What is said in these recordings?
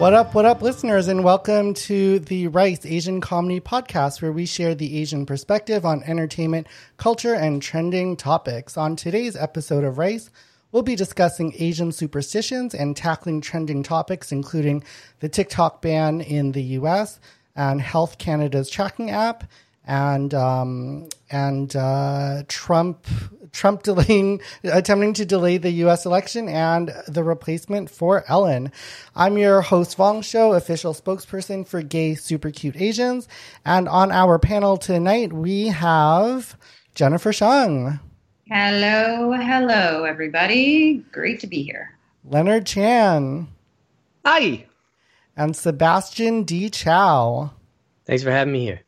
What up, what up, listeners, and welcome to the Rice Asian Comedy Podcast, where we share the Asian perspective on entertainment, culture, and trending topics. On today's episode of Rice, we'll be discussing Asian superstitions and tackling trending topics, including the TikTok ban in the US and Health Canada's tracking app and um, and uh, Trump Trump delaying attempting to delay the U.S. election and the replacement for Ellen. I'm your host Vong Show, official spokesperson for Gay Super Cute Asians, and on our panel tonight we have Jennifer Shung. Hello, hello, everybody. Great to be here. Leonard Chan. Hi. And Sebastian D. Chow. Thanks for having me here.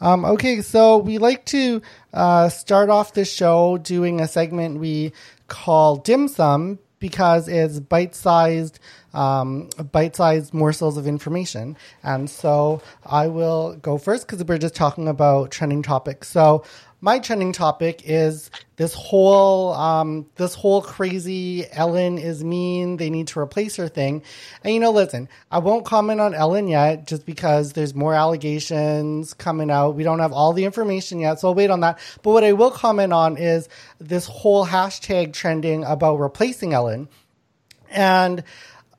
Um, okay, so we like to uh, start off the show doing a segment we call dim sum because it's bite-sized, um, bite-sized morsels of information. And so I will go first because we're just talking about trending topics. So my trending topic is this whole um, this whole crazy Ellen is mean. They need to replace her thing. And you know, listen, I won't comment on Ellen yet, just because there's more allegations coming out. We don't have all the information yet, so I'll wait on that. But what I will comment on is this whole hashtag trending about replacing Ellen. And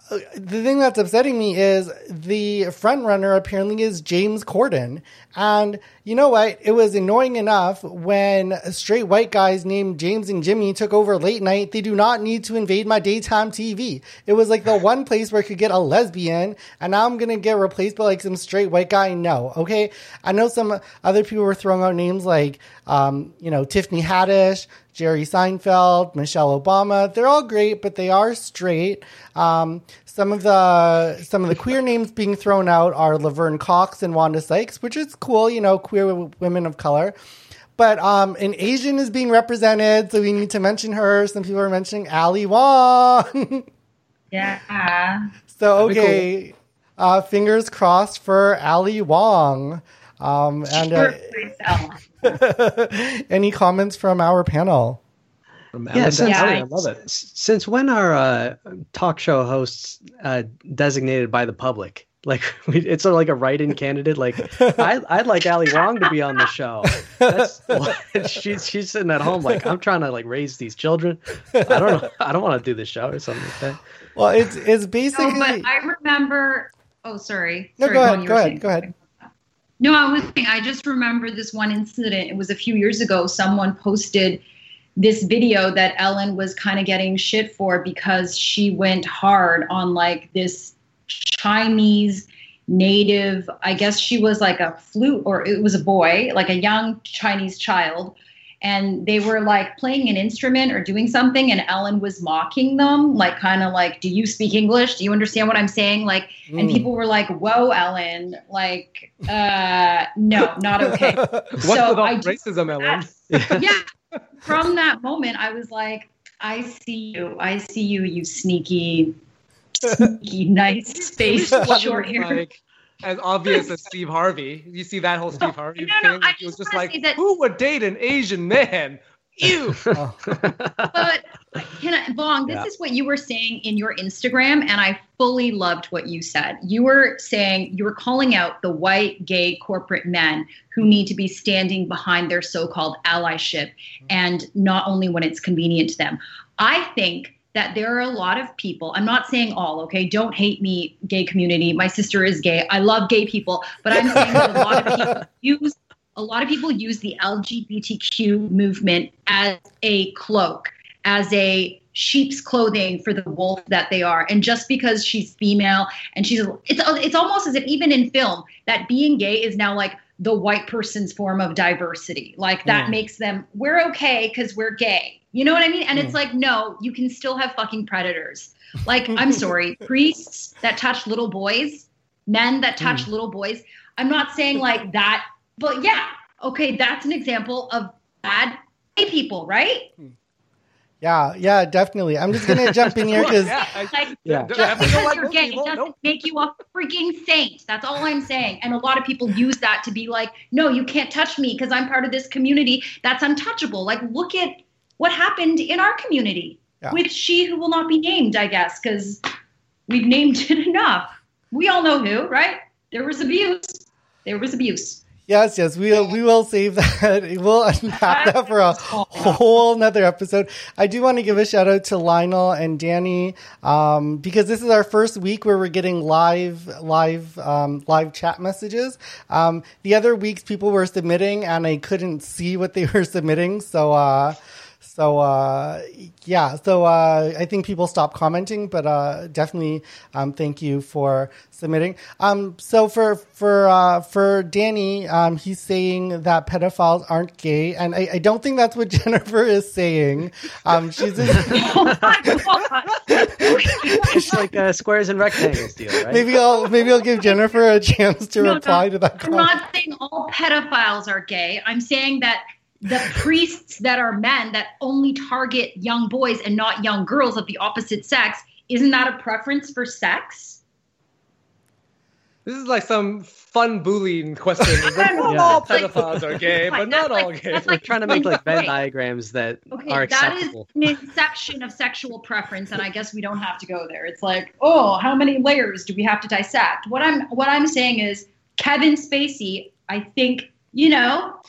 the thing that's upsetting me is the front runner apparently is James Corden. And you know what? It was annoying enough when straight white guys named James and Jimmy took over late night. They do not need to invade my daytime TV. It was like the one place where I could get a lesbian, and now I'm gonna get replaced by like some straight white guy. No, okay. I know some other people were throwing out names like, um, you know, Tiffany Haddish, Jerry Seinfeld, Michelle Obama. They're all great, but they are straight. Um, some of the some of the queer names being thrown out are Laverne Cox and Wanda Sykes, which is cool, you know, queer women of color. But um, an Asian is being represented, so we need to mention her. Some people are mentioning Ali Wong. yeah. So okay, cool. uh, fingers crossed for Ali Wong. Um, and uh, any comments from our panel? From yeah, since, yeah, I love it. Since when are uh, talk show hosts uh, designated by the public? Like it's sort of like a write-in candidate. Like I, would like Ali Wong to be on the show. That's, she's she's sitting at home like I'm trying to like raise these children. I don't know. I don't want to do the show or something like that. Well, it's it's basically. No, but I remember. Oh, sorry. No, sorry, go ahead. Go ahead. Go ahead. No, I was. I just remember this one incident. It was a few years ago. Someone posted this video that Ellen was kind of getting shit for because she went hard on like this Chinese native, I guess she was like a flute or it was a boy, like a young Chinese child. And they were like playing an instrument or doing something, and Ellen was mocking them, like kind of like, Do you speak English? Do you understand what I'm saying? Like, mm. and people were like, Whoa, Ellen, like, uh, no, not okay. What's so with all racism, Ellen? yeah, from that moment, I was like, I see you. I see you, you sneaky, sneaky, nice face, short hair. Like, as obvious as Steve Harvey. You see that whole Steve Harvey no, no, thing? No, was just like, that... who would date an Asian man? You. Oh. but can I, Vong, this yeah. is what you were saying in your Instagram, and I fully loved what you said. You were saying you were calling out the white gay corporate men who need to be standing behind their so-called allyship, and not only when it's convenient to them. I think that there are a lot of people, I'm not saying all, okay? Don't hate me, gay community. My sister is gay. I love gay people, but I'm saying that a lot of people use a lot of people use the LGBTQ movement as a cloak, as a sheep's clothing for the wolf that they are. And just because she's female and she's it's it's almost as if even in film that being gay is now like the white person's form of diversity. Like that mm. makes them we're okay cuz we're gay. You know what I mean? And mm. it's like no, you can still have fucking predators. Like I'm sorry, priests that touch little boys, men that touch mm. little boys. I'm not saying like that, but yeah, okay, that's an example of bad gay people, right? Hmm. Yeah, yeah, definitely. I'm just gonna jump in here because yeah, like, yeah. just because you're gay, it doesn't make you a freaking saint. That's all I'm saying. And a lot of people use that to be like, no, you can't touch me because I'm part of this community that's untouchable. Like, look at what happened in our community yeah. with she who will not be named, I guess, because we've named it enough. We all know who, right? There was abuse. There was abuse. Yes, yes, we we will save that. We'll unpack that for a whole nother episode. I do want to give a shout out to Lionel and Danny, um, because this is our first week where we're getting live, live, um, live chat messages. Um, the other weeks people were submitting and I couldn't see what they were submitting. So, uh, so uh, yeah, so uh, I think people stopped commenting, but uh, definitely um, thank you for submitting. Um, so for for uh, for Danny, um, he's saying that pedophiles aren't gay, and I, I don't think that's what Jennifer is saying. Um, she's it's like uh, squares and rectangles deal, right? Maybe I'll maybe I'll give Jennifer a chance to no, reply no, to that. I'm not saying all pedophiles are gay. I'm saying that the priests that are men that only target young boys and not young girls of the opposite sex isn't that a preference for sex this is like some fun bullying question. Like, yeah. All pedophiles are gay, but not all gay. We're like trying to make like Venn diagrams that okay, are acceptable. That is an inception of sexual preference, and I guess we don't have to go there. It's like, oh, how many layers do we have to dissect? What I'm what I'm saying is Kevin Spacey. I think you know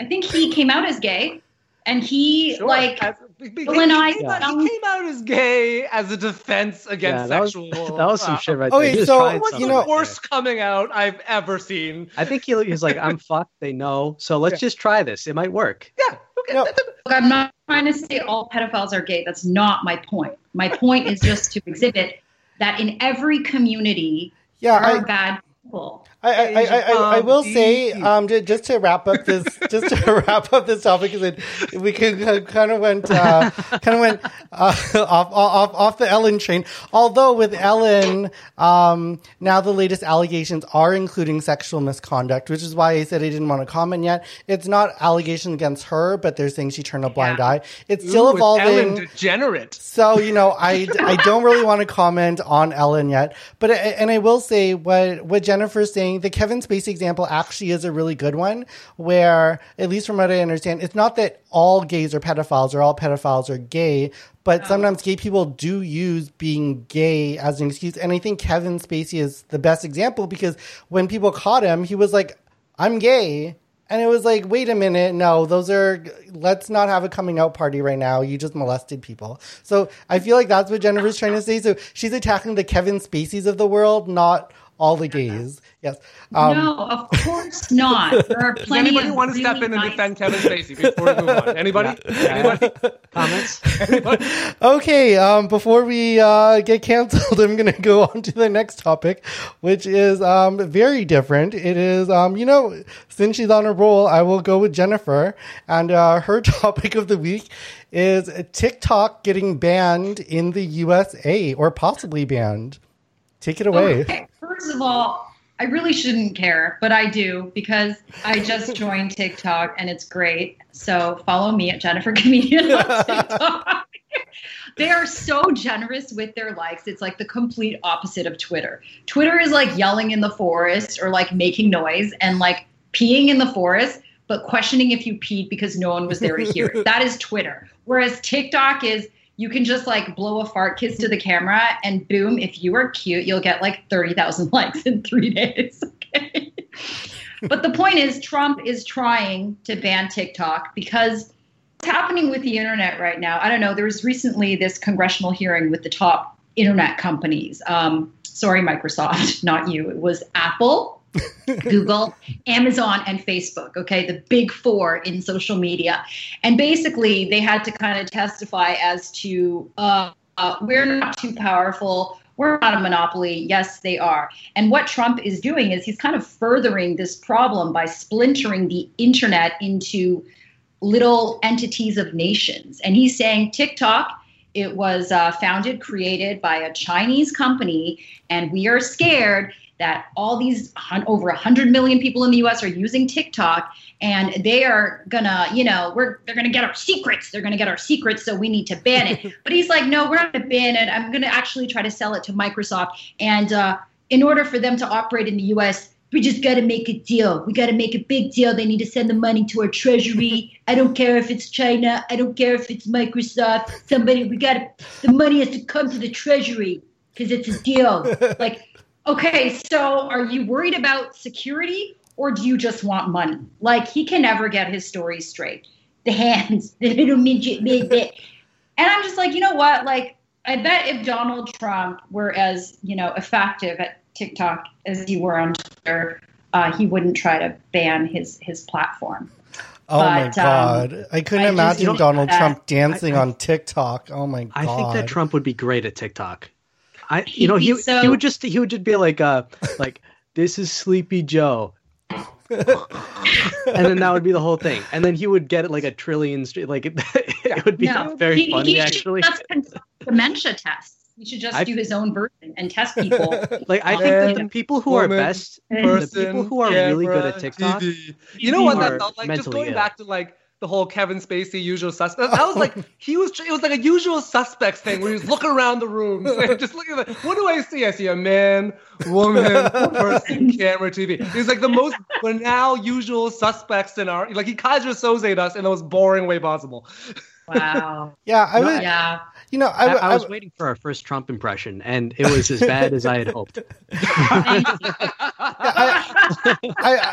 I think he came out as gay, and he sure. like as, villainized. He, yeah. he came out as gay as a defense against yeah, that sexual. Was, that was some uh, shit right there. Okay, so what's you know, the worst coming out I've ever seen? I think he, he's like, I'm fucked. They know, so let's yeah. just try this. It might work. Yeah. Okay. No. I'm not trying to say all pedophiles are gay. That's not my point. My point is just to exhibit that in every community, yeah, there I, are bad people. I, I, I, I, will say, um, just to wrap up this, just to wrap up this topic, because we can kind of went, uh, kind of went uh, off, off, off the Ellen train. Although with Ellen, um, now the latest allegations are including sexual misconduct, which is why I said I didn't want to comment yet. It's not allegations against her, but they're saying she turned a blind yeah. eye. It's Ooh, still evolving. Ellen degenerate. So you know, I, I don't really want to comment on Ellen yet, but and I will say what what Jennifer's saying saying the Kevin Spacey example actually is a really good one, where, at least from what I understand, it's not that all gays are pedophiles or all pedophiles are gay, but no. sometimes gay people do use being gay as an excuse. And I think Kevin Spacey is the best example because when people caught him, he was like, I'm gay. And it was like, wait a minute, no, those are, let's not have a coming out party right now. You just molested people. So I feel like that's what Jennifer's trying to say. So she's attacking the Kevin Spaceys of the world, not all the gays. Yes. Um, no, of course not. There are plenty. Does anybody want to really step in and defend Kevin Spacey before we move on? Anybody? Yeah. Anybody? Comments? Anybody? okay. Um, before we uh, get canceled, I'm going to go on to the next topic, which is um, very different. It is, um, you know, since she's on a roll, I will go with Jennifer, and uh, her topic of the week is TikTok getting banned in the USA or possibly banned. Take it away. Okay. First of all, I really shouldn't care, but I do because I just joined TikTok and it's great. So follow me at Jennifer Comedian on TikTok. they are so generous with their likes. It's like the complete opposite of Twitter. Twitter is like yelling in the forest or like making noise and like peeing in the forest, but questioning if you peed because no one was there to hear it. That is Twitter. Whereas TikTok is you can just like blow a fart kiss to the camera and boom, if you are cute, you'll get like 30,000 likes in three days. Okay. but the point is, Trump is trying to ban TikTok because what's happening with the internet right now? I don't know. There was recently this congressional hearing with the top internet companies. Um, sorry, Microsoft, not you. It was Apple, Google, Amazon, and Facebook, okay, the big four in social media. And basically, they had to kind of testify as to uh, uh, we're not too powerful. We're not a monopoly. Yes, they are. And what Trump is doing is he's kind of furthering this problem by splintering the internet into little entities of nations. And he's saying TikTok it was uh, founded, created by a Chinese company, and we are scared that all these over 100 million people in the US are using TikTok and they are gonna, you know, we're they're gonna get our secrets. They're gonna get our secrets, so we need to ban it. but he's like, no, we're not gonna ban it. I'm gonna actually try to sell it to Microsoft. And uh, in order for them to operate in the US, we just got to make a deal. We got to make a big deal. They need to send the money to our treasury. I don't care if it's China. I don't care if it's Microsoft. Somebody, we got to, the money has to come to the treasury because it's a deal. like, Okay, so are you worried about security or do you just want money? Like he can never get his story straight. The hands, the little midget, midget. And I'm just like, you know what? Like, I bet if Donald Trump were as, you know, effective at TikTok as you were on Twitter, uh, he wouldn't try to ban his his platform. Oh but, my um, god! Um, I couldn't I imagine just, Donald Trump dancing I, I, on TikTok. Oh my god! I think that Trump would be great at TikTok. I, you know, he so, he would just he would just be like, uh, like this is Sleepy Joe. and then that would be the whole thing. And then he would get like a trillion, like it, it would be no, very he, funny he actually. dementia tests. He should just I, do his own version and test people. Like I think that the people who woman, are best, person, the people who are camera, really good at TikTok, TV. you know what that felt like? Just going Ill. back to like the whole Kevin Spacey usual suspect. I was like he was. It was like a usual suspects thing where he was looking around the room, just looking at. what do I see? I see a man, woman, person, camera, TV. He's like the most banal usual suspects in our. Like he Keyser Söze'd us in the most boring way possible. Wow. yeah, I would. Yeah. You know, I, I, I was I, waiting for our first Trump impression, and it was as bad as I had hoped. I,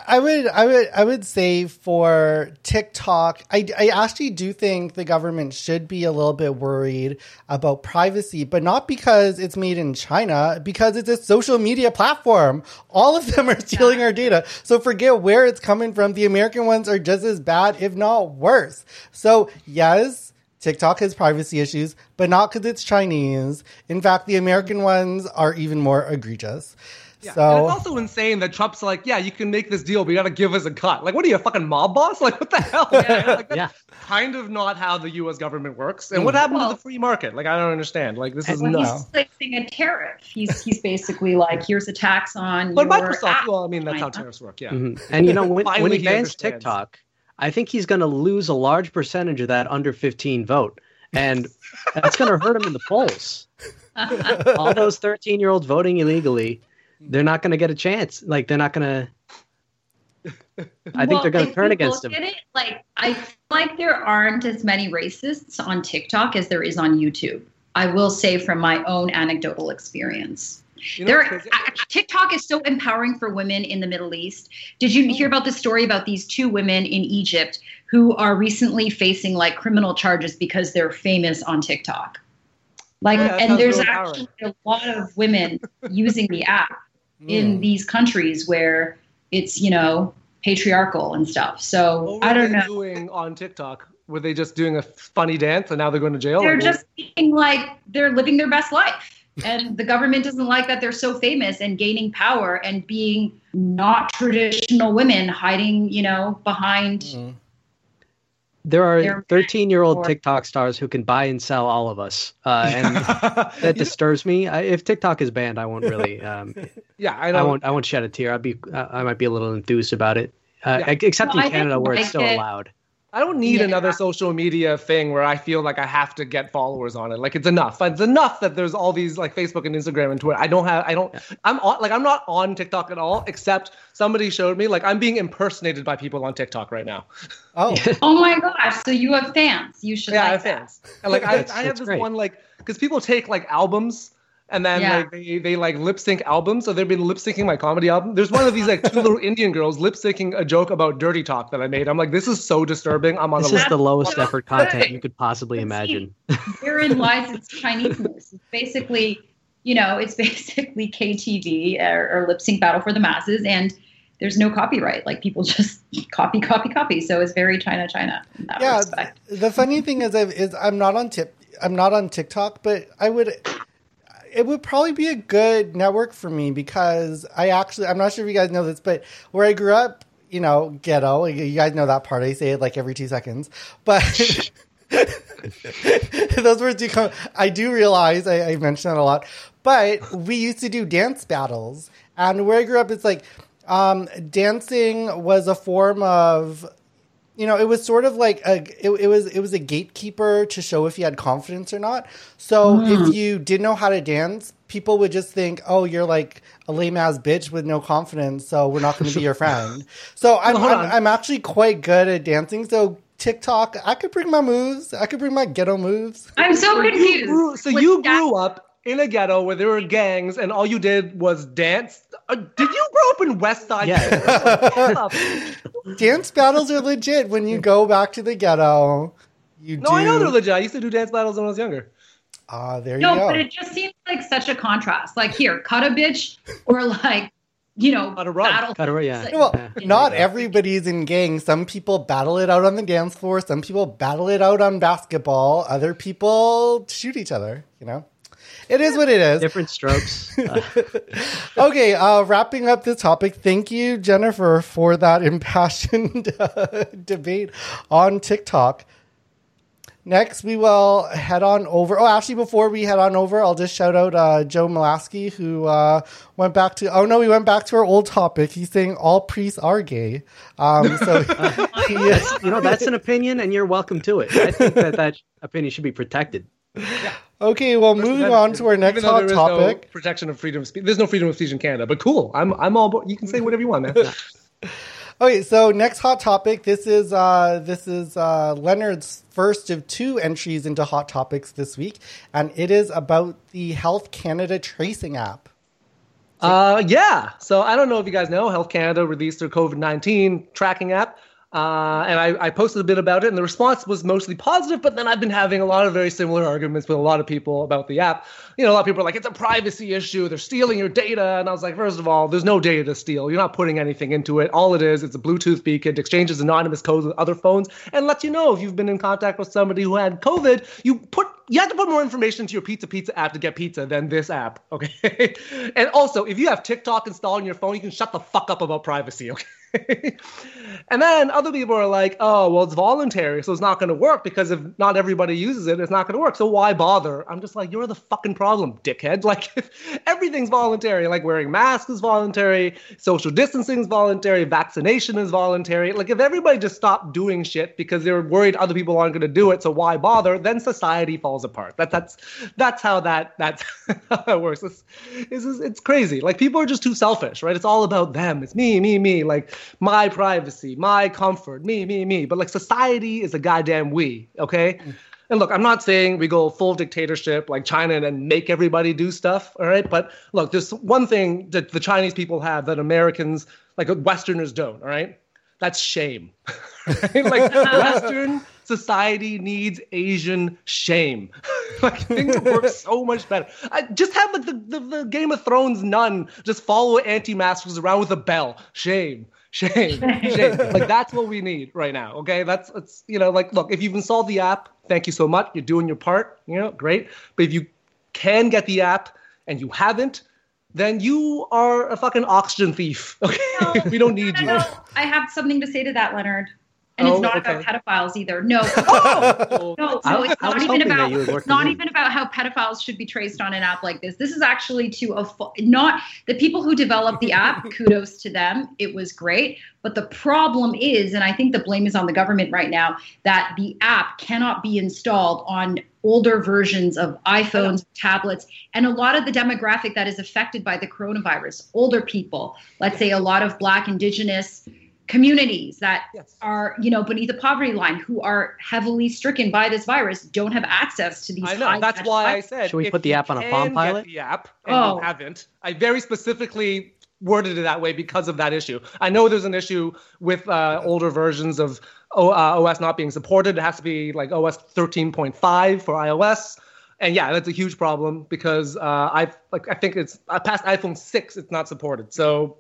I, would, I would, I would say for TikTok, I, I actually do think the government should be a little bit worried about privacy, but not because it's made in China, because it's a social media platform. All of them are stealing our data, so forget where it's coming from. The American ones are just as bad, if not worse. So yes TikTok has privacy issues, but not because it's Chinese. In fact, the American ones are even more egregious. Yeah. So and it's also insane that Trump's like, yeah, you can make this deal, but you got to give us a cut. Like, what are you, a fucking mob boss? Like, what the hell? Yeah, like, yeah. kind of not how the U.S. government works. And mm. what happened well, to the free market? Like, I don't understand. Like, this is well, nuts. He's placing a tariff. He's he's basically like, here's a tax on. But Microsoft. Well, I mean, that's China. how tariffs work. Yeah. Mm-hmm. And you know, when, when he bans TikTok, I think he's going to lose a large percentage of that under 15 vote and that's going to hurt him in the polls. All those 13 year olds voting illegally, they're not going to get a chance. Like, they're not going to. I think well, they're going to turn against him. It, like, I feel like there aren't as many racists on TikTok as there is on YouTube. I will say from my own anecdotal experience. You know, there, TikTok is so empowering for women in the Middle East. Did you hear about the story about these two women in Egypt who are recently facing like criminal charges because they're famous on TikTok? Like, yeah, and there's really actually a lot of women using the app mm. in these countries where it's you know patriarchal and stuff. So I don't know. Doing on TikTok were they just doing a funny dance and now they're going to jail? They're just being like they're living their best life and the government doesn't like that they're so famous and gaining power and being not traditional women hiding you know behind mm-hmm. there are 13 year old tiktok stars who can buy and sell all of us uh, and that disturbs me I, if tiktok is banned i won't really um, yeah I, I, won't i won't shed a tear i'll be i might be a little enthused about it uh, yeah. except well, in canada where it's still it. allowed I don't need yeah. another social media thing where I feel like I have to get followers on it. Like it's enough. It's enough that there's all these like Facebook and Instagram and Twitter. I don't have. I don't. Yeah. I'm on, like I'm not on TikTok at all. Except somebody showed me like I'm being impersonated by people on TikTok right now. Oh. oh my gosh! So you have fans. You should. Yeah, like I have that. fans. And like I, I have this great. one like because people take like albums and then yeah. like they, they like lip sync albums. So they've been lip syncing my comedy album. There's one of these like two little Indian girls lip syncing a joke about dirty talk that I made. I'm like, this is so disturbing. I'm on. This the is the lowest effort content you could possibly imagine. Herein lies its Chineseness. It's basically, you know, it's basically KTV uh, or, or lip sync battle for the masses, and there's no copyright. Like people just copy, copy, copy. So it's very China, China. yeah. Respect. The funny thing is, I've, is I'm not on tip. I'm not on TikTok, but I would it would probably be a good network for me because I actually I'm not sure if you guys know this, but where I grew up, you know, ghetto. You guys know that part. I say it like every two seconds, but. those words do come. I do realize I, I mention that a lot, but we used to do dance battles, and where I grew up, it's like um, dancing was a form of you know, it was sort of like a it, it, was it was a gatekeeper to show if you had confidence or not. So mm. if you didn't know how to dance, people would just think, "Oh, you're like a lame ass bitch with no confidence, so we're not going to be your friend." So I'm, I'm, I'm actually quite good at dancing. So TikTok, I could bring my moves. I could bring my ghetto moves. I'm so confused. So you grew, so you grew up in a ghetto where there were gangs and all you did was dance. Uh, did you grow up in West Side? Yeah. dance battles are legit when you go back to the ghetto. You no, do... I know they're legit. I used to do dance battles when I was younger. Ah, uh, there you go. No, but it just seems like such a contrast. Like here, cut a bitch, or like you know, cut a run. Battle. Cut a run, yeah. Well, yeah. not everybody's in gangs. Some people battle it out on the dance floor. Some people battle it out on basketball. Other people shoot each other. You know. It is what it is. Different strokes. okay, uh, wrapping up the topic. Thank you, Jennifer, for that impassioned uh, debate on TikTok. Next, we will head on over. Oh, actually, before we head on over, I'll just shout out uh, Joe Malasky, who uh, went back to. Oh no, we went back to our old topic. He's saying all priests are gay. Um, so he, you know that's an opinion, and you're welcome to it. I think that that opinion should be protected. Yeah. Okay, well, moving on to our next hot topic. No protection of freedom of speech. There's no freedom of speech in Canada, but cool. I'm I'm all. You can say whatever you want, man. okay, so next hot topic. This is uh, this is uh, Leonard's first of two entries into hot topics this week, and it is about the Health Canada tracing app. Uh, yeah. So I don't know if you guys know, Health Canada released their COVID nineteen tracking app. Uh, and I, I, posted a bit about it, and the response was mostly positive. But then I've been having a lot of very similar arguments with a lot of people about the app. You know, a lot of people are like, it's a privacy issue. They're stealing your data. And I was like, first of all, there's no data to steal. You're not putting anything into it. All it is, it's a Bluetooth beacon, it exchanges anonymous codes with other phones, and lets you know if you've been in contact with somebody who had COVID. You put you have to put more information into your Pizza Pizza app to get pizza than this app, okay? and also, if you have TikTok installed on your phone, you can shut the fuck up about privacy, okay? and then other people are like, oh, well, it's voluntary, so it's not going to work because if not everybody uses it, it's not going to work. So why bother? I'm just like, you're the fucking problem, dickhead. Like, everything's voluntary. Like, wearing masks is voluntary, social distancing is voluntary, vaccination is voluntary. Like, if everybody just stopped doing shit because they're worried other people aren't going to do it, so why bother? Then society falls apart. That, that's that's how that that's how that works. It's, it's, it's crazy. Like, people are just too selfish, right? It's all about them. It's me, me, me. Like, my privacy, my comfort, me, me, me. But like society is a goddamn we, okay? Mm. And look, I'm not saying we go full dictatorship like China and make everybody do stuff, all right? But look, there's one thing that the Chinese people have that Americans, like Westerners, don't, all right? That's shame. like Western society needs Asian shame. like things work so much better. I just have like the, the, the Game of Thrones nun just follow anti-maskers around with a bell. Shame shame, shame. like that's what we need right now. Okay, that's it's you know like look if you've installed the app, thank you so much. You're doing your part. You know, great. But if you can get the app and you haven't, then you are a fucking oxygen thief. Okay, no, we don't need you. I have something to say to that, Leonard. And oh, it's not okay. about pedophiles either. No, oh! no, no. It's not even about. It's not even about how pedophiles should be traced on an app like this. This is actually to a not the people who developed the app. kudos to them. It was great, but the problem is, and I think the blame is on the government right now, that the app cannot be installed on older versions of iPhones, tablets, and a lot of the demographic that is affected by the coronavirus, older people. Let's say a lot of Black, Indigenous communities that yes. are you know beneath the poverty line who are heavily stricken by this virus don't have access to these I know that's why I said should we put the app on a Palm Pilot the app and oh. you haven't I very specifically worded it that way because of that issue I know there's an issue with uh, older versions of o- uh, OS not being supported it has to be like OS 13.5 for iOS and yeah, that's a huge problem because uh, I like I think it's uh, past iPhone six, it's not supported. So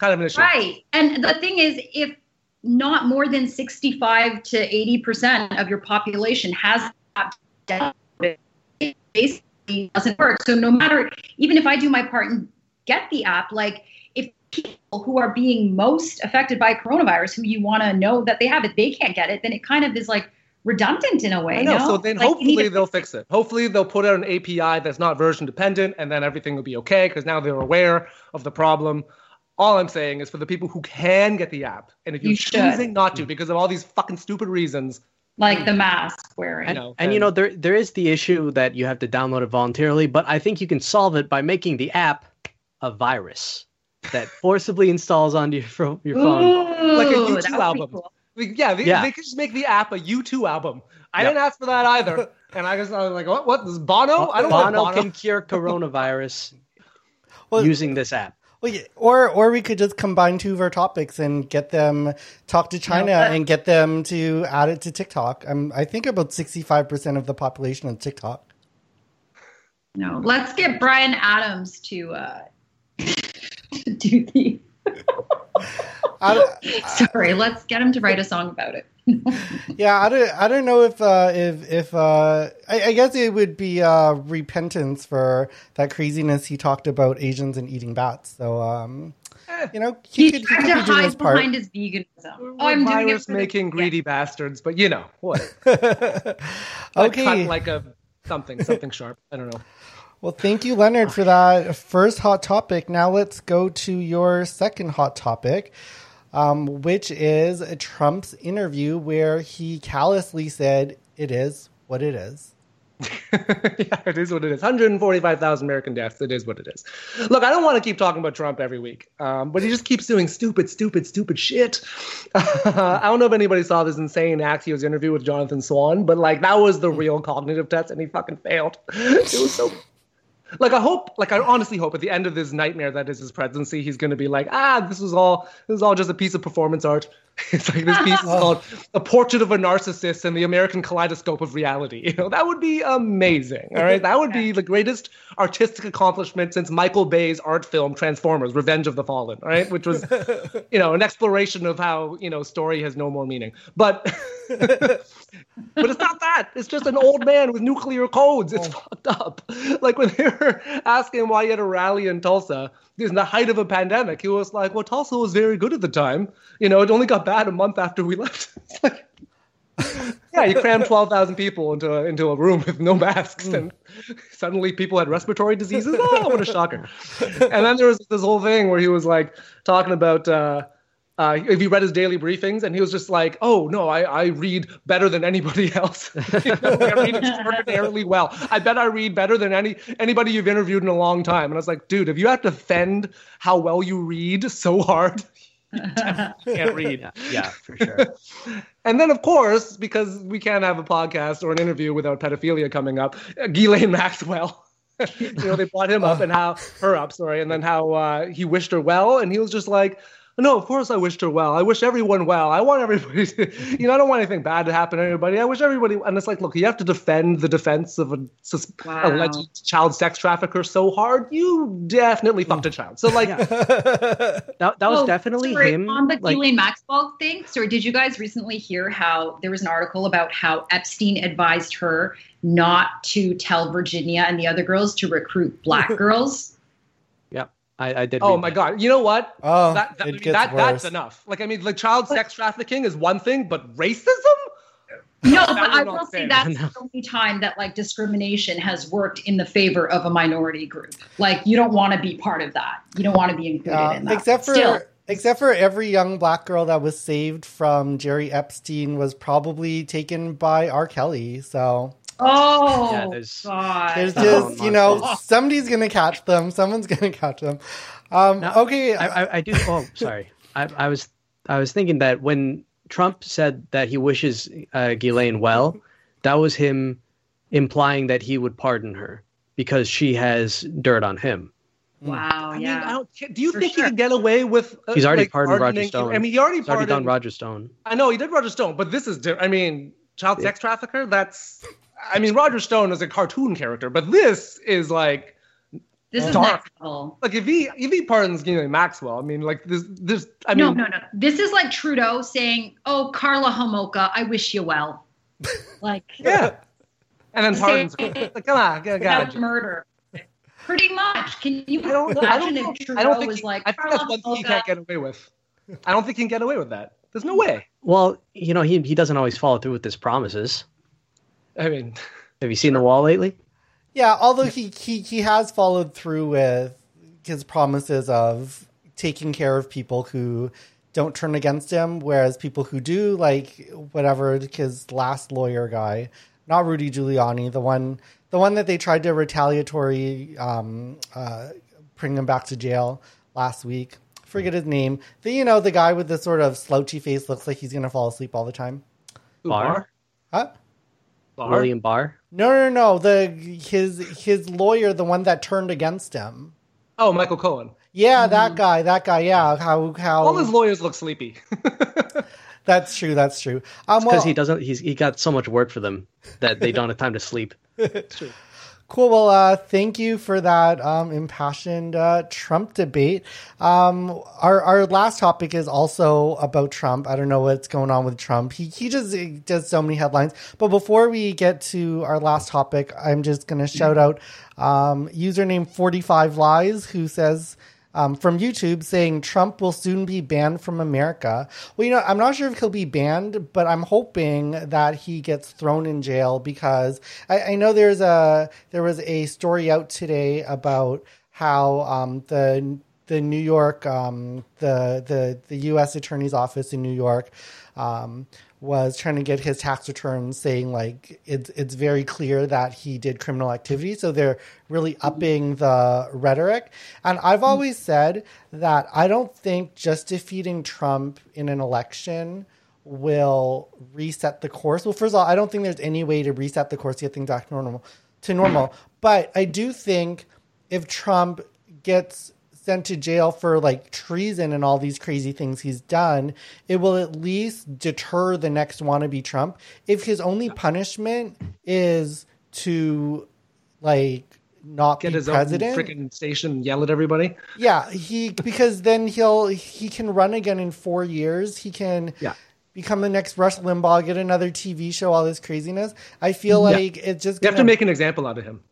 kind of an issue. Right. And the thing is, if not more than 65 to 80% of your population has it basically doesn't work. So no matter, even if I do my part and get the app, like if people who are being most affected by coronavirus, who you want to know that they have it, they can't get it, then it kind of is like redundant in a way. I know. No? So then like hopefully they'll fix it. Hopefully they'll put out an API that's not version dependent and then everything will be okay because now they're aware of the problem. All I'm saying is for the people who can get the app, and if you're you choosing not to because of all these fucking stupid reasons, like the mask wearing. And, and, and, you know, there there is the issue that you have to download it voluntarily, but I think you can solve it by making the app a virus that forcibly installs onto your, your phone. Ooh, like a U2 album. Cool. Yeah, they, yeah. they could just make the app a U2 album. I yep. didn't ask for that either. And I guess I was like, what? What? This Bono? I don't Bono, Bono can cure coronavirus well, using this app. Well, yeah, or or we could just combine two of our topics and get them talk to China and get them to add it to TikTok. I'm I think about sixty five percent of the population on TikTok. No, let's get Bryan Adams to uh, to do the. Sorry, let's get him to write a song about it. Yeah, I don't, I don't know if uh, if if uh, I, I, guess it would be uh, repentance for that craziness he talked about Asians and eating bats. So um, eh. you know, he, he could, he could to hide behind his veganism. oh, I'm virus making the, greedy yeah. bastards, but you know what? okay, like a something something sharp. I don't know. Well, thank you, Leonard, for that first hot topic. Now let's go to your second hot topic um, which is Trump's interview where he callously said, It is what it is. yeah, it is what it is. 145,000 American deaths. It is what it is. Look, I don't want to keep talking about Trump every week, um, but he just keeps doing stupid, stupid, stupid shit. I don't know if anybody saw this insane Axios interview with Jonathan Swan, but like that was the real cognitive test, and he fucking failed. It was so like I hope, like I honestly hope at the end of this nightmare that is his presidency, he's going to be like, ah, this was all, this is all just a piece of performance art. It's like this piece is called "A Portrait of a Narcissist and the American Kaleidoscope of Reality." You know, that would be amazing. All right, that would be the greatest artistic accomplishment since Michael Bay's art film Transformers: Revenge of the Fallen. All right, which was, you know, an exploration of how you know story has no more meaning. But but it's not that. It's just an old man with nuclear codes. It's oh. fucked up. Like when they were asking why he had a rally in Tulsa in the height of a pandemic, he was like, "Well, Tulsa was very good at the time. You know, it only got bad a month after we left." Like, yeah, you crammed twelve thousand people into a, into a room with no masks, mm. and suddenly people had respiratory diseases. Oh, what a shocker! And then there was this whole thing where he was like talking about. Uh, uh, if you read his daily briefings, and he was just like, "Oh no, I, I read better than anybody else. you know, I read extraordinarily well. I bet I read better than any anybody you've interviewed in a long time." And I was like, "Dude, if you have to fend how well you read so hard, you can't read." Yeah, yeah, for sure. and then, of course, because we can't have a podcast or an interview without pedophilia coming up, uh, Ghislaine Maxwell. you know, they brought him up and how her up, sorry, and then how uh, he wished her well, and he was just like no, of course I wished her well. I wish everyone well. I want everybody to, you know, I don't want anything bad to happen to anybody. I wish everybody, and it's like, look, you have to defend the defense of a wow. alleged child sex trafficker so hard. You definitely fucked a child. So, like, that, that was definitely sorry, him. On the like, Ghislaine Maxwell thing, so did you guys recently hear how there was an article about how Epstein advised her not to tell Virginia and the other girls to recruit black girls? I, I did. Oh my that. god! You know what? Oh, that, that, I mean, that that's enough. Like I mean, like child sex trafficking is one thing, but racism. No, but I will say that's no. the only time that like discrimination has worked in the favor of a minority group. Like you don't want to be part of that. You don't want to be included uh, in that. Except for Still. except for every young black girl that was saved from Jerry Epstein was probably taken by R. Kelly. So Oh, yeah, there's, God. There's just, you know, somebody's going to catch them. Someone's going to catch them. Um, now, okay. I, I, I, do. Oh, sorry. I, I, was I was thinking that when Trump said that he wishes uh, Ghislaine well, that was him implying that he would pardon her because she has dirt on him. Wow. I yeah. Mean, do you For think sure. he could get away with? Uh, He's already like, pardoned Roger Stone. I mean, he already He's pardoned already done Roger Stone. I know he did Roger Stone, but this is. I mean, child sex trafficker. That's I mean, Roger Stone is a cartoon character, but this is like this is dark. Maxwell. Like if he if he pardons Ghislaine Maxwell, I mean, like this this. I mean, no, no, no. This is like Trudeau saying, "Oh, Karla Homolka, I wish you well." Like yeah, and then pardons. like, come on, get, got murder. Pretty much. Can you I don't, imagine I don't, if Trudeau I don't think was he, like? I think that's one thing he can't get away with. I don't think he can get away with that. There's no mm. way. Well, you know, he he doesn't always follow through with his promises. I mean, have you seen the wall lately? Yeah, although he he he has followed through with his promises of taking care of people who don't turn against him, whereas people who do, like whatever his last lawyer guy, not Rudy Giuliani, the one the one that they tried to retaliatory um, uh, bring him back to jail last week forget his name. The you know the guy with the sort of slouchy face looks like he's gonna fall asleep all the time. Barr. Huh? Barr? William Barr. No, no, no. The his his lawyer, the one that turned against him. Oh, Michael Cohen. Yeah, mm-hmm. that guy. That guy. Yeah. How how all his lawyers look sleepy. that's true. That's true. Um, because well, he doesn't. He's he got so much work for them that they don't have time to sleep. true. Cool. Well, uh, thank you for that um, impassioned uh, Trump debate. Um, our our last topic is also about Trump. I don't know what's going on with Trump. He he just he does so many headlines. But before we get to our last topic, I'm just going to shout out um, username forty five lies who says um, from YouTube saying Trump will soon be banned from America. Well, you know, I'm not sure if he'll be banned, but I'm hoping that he gets thrown in jail because I, I know there's a there was a story out today about how um, the the New York um, the the the U.S. Attorney's Office in New York um, was trying to get his tax returns saying like it's it's very clear that he did criminal activity so they're really upping the rhetoric. And i've always said that i don't think just defeating trump in an election will reset the course. Well first of all i don't think there's any way to reset the course to get things back normal to normal. But i do think if trump gets sent to jail for like treason and all these crazy things he's done, it will at least deter the next wannabe Trump. If his only punishment is to like not get his president, own freaking station and yell at everybody. Yeah, he because then he'll he can run again in four years. He can yeah become the next Rush Limbaugh, get another TV show, all this craziness. I feel mm-hmm. like yeah. it's just you have to make an example out of him.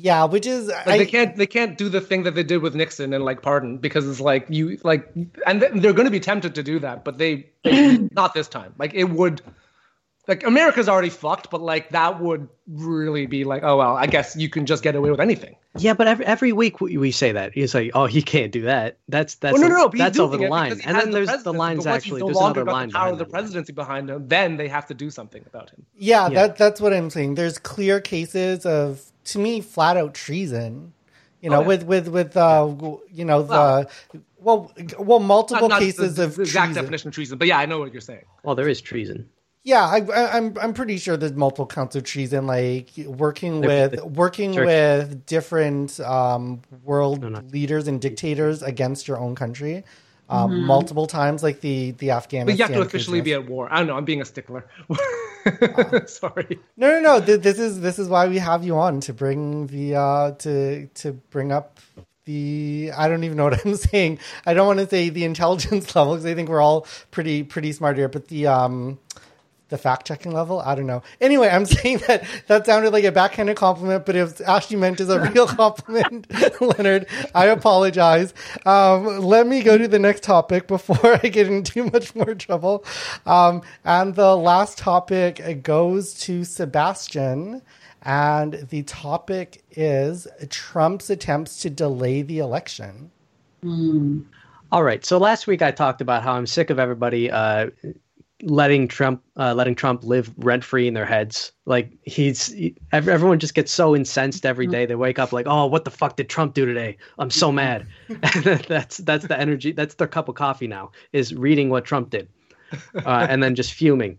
Yeah, which is like I, they can't they can't do the thing that they did with Nixon and like pardon because it's like you like and they're going to be tempted to do that, but they, they not this time. Like it would like America's already fucked, but like that would really be like, oh well, I guess you can just get away with anything. Yeah, but every every week we, we say that he's like, oh, he can't do that. That's that's oh, no, no, no, that's over the line. And then the there's the lines actually. No there's another line. The power of the presidency behind him, then they have to do something about him. Yeah, yeah, that that's what I'm saying. There's clear cases of to me flat out treason. You know, oh, yeah. with with with uh, you know the well, well, multiple not, not cases the, the of exact treason. definition of treason, but yeah, I know what you're saying. Well, there is treason. Yeah, I, am I'm, I'm pretty sure there's multiple counts of treason, like working with working Church. with different um, world no, leaders and dictators against your own country. Um, mm-hmm. multiple times, like the the Afghanistan. But you have to officially be at war. I don't know. I'm being a stickler. uh, Sorry. No, no, no. This is this is why we have you on to bring the uh, to to bring up the I don't even know what I'm saying. I don't want to say the intelligence level because I think we're all pretty pretty smart here, but the um the fact checking level. I don't know. Anyway, I'm saying that that sounded like a backhanded compliment, but if actually meant as a real compliment, Leonard, I apologize. Um, let me go to the next topic before I get in too much more trouble. Um, and the last topic goes to Sebastian. And the topic is Trump's attempts to delay the election. Mm. All right. So last week I talked about how I'm sick of everybody uh, letting Trump uh, letting Trump live rent free in their heads. Like he's he, everyone just gets so incensed every day. They wake up like, "Oh, what the fuck did Trump do today? I'm so mad." that's that's the energy. That's their cup of coffee now is reading what Trump did, uh, and then just fuming.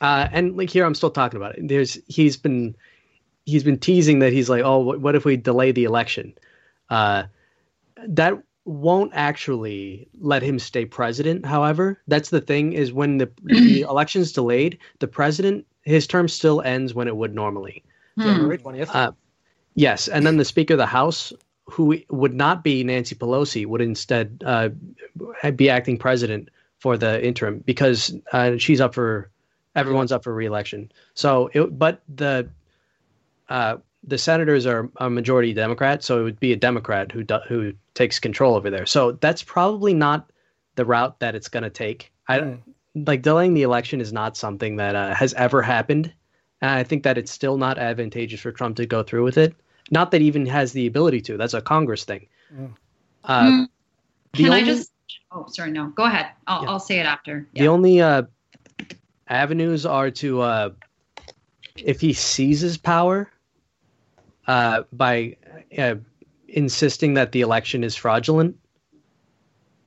Uh, and like here, I'm still talking about it. There's he's been he's been teasing that he's like, "Oh, what, what if we delay the election?" Uh, that won't actually let him stay president. However, that's the thing is when the, the election's delayed, the president his term still ends when it would normally. January twentieth. Uh, yes, and then the Speaker of the House, who would not be Nancy Pelosi, would instead uh, be acting president for the interim because uh, she's up for everyone's up for reelection. So, it, but the uh, the senators are a majority Democrat, so it would be a Democrat who do, who takes control over there. So that's probably not the route that it's going to take. I mm. like delaying the election is not something that uh, has ever happened, and I think that it's still not advantageous for Trump to go through with it. Not that he even has the ability to. That's a Congress thing. Mm. Uh, mm. Can only, I just? Oh, sorry. No, go ahead. I'll, yeah. I'll say it after. Yeah. The only uh, avenues are to uh, if he seizes power uh, by uh, insisting that the election is fraudulent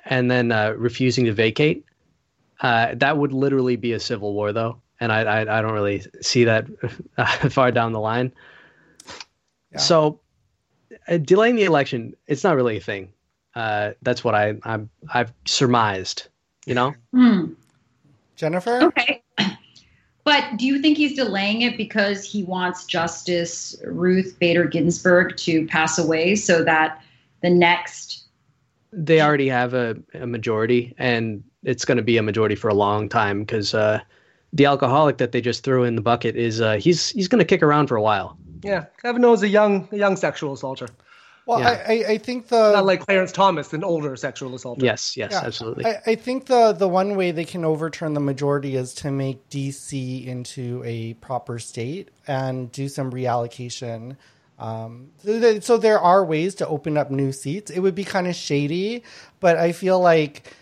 and then uh, refusing to vacate. Uh, that would literally be a civil war, though, and I I, I don't really see that far down the line. Yeah. So, uh, delaying the election, it's not really a thing. Uh, that's what I I'm, I've surmised. You know, hmm. Jennifer. Okay. But do you think he's delaying it because he wants Justice Ruth Bader Ginsburg to pass away so that the next. They already have a, a majority, and it's going to be a majority for a long time because uh, the alcoholic that they just threw in the bucket is uh, he's he's going to kick around for a while. Yeah, Kavanaugh is a young a young sexual assaulter. Well, yeah. I, I think the not like Clarence Thomas, an older sexual assaulter. Yes, yes, yeah. absolutely. I, I, think the the one way they can overturn the majority is to make DC into a proper state and do some reallocation. Um, so, so there are ways to open up new seats. It would be kind of shady, but I feel like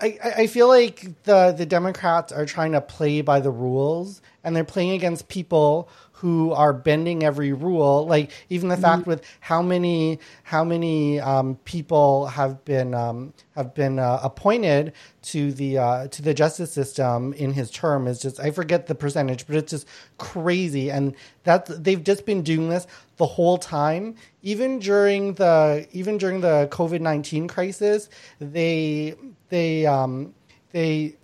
I, I feel like the the Democrats are trying to play by the rules, and they're playing against people who are bending every rule. Like even the mm-hmm. fact with how many how many um, people have been um, have been uh, appointed to the uh, to the justice system in his term is just I forget the percentage, but it's just crazy. And that they've just been doing this the whole time, even during the even during the COVID nineteen crisis. They they um, they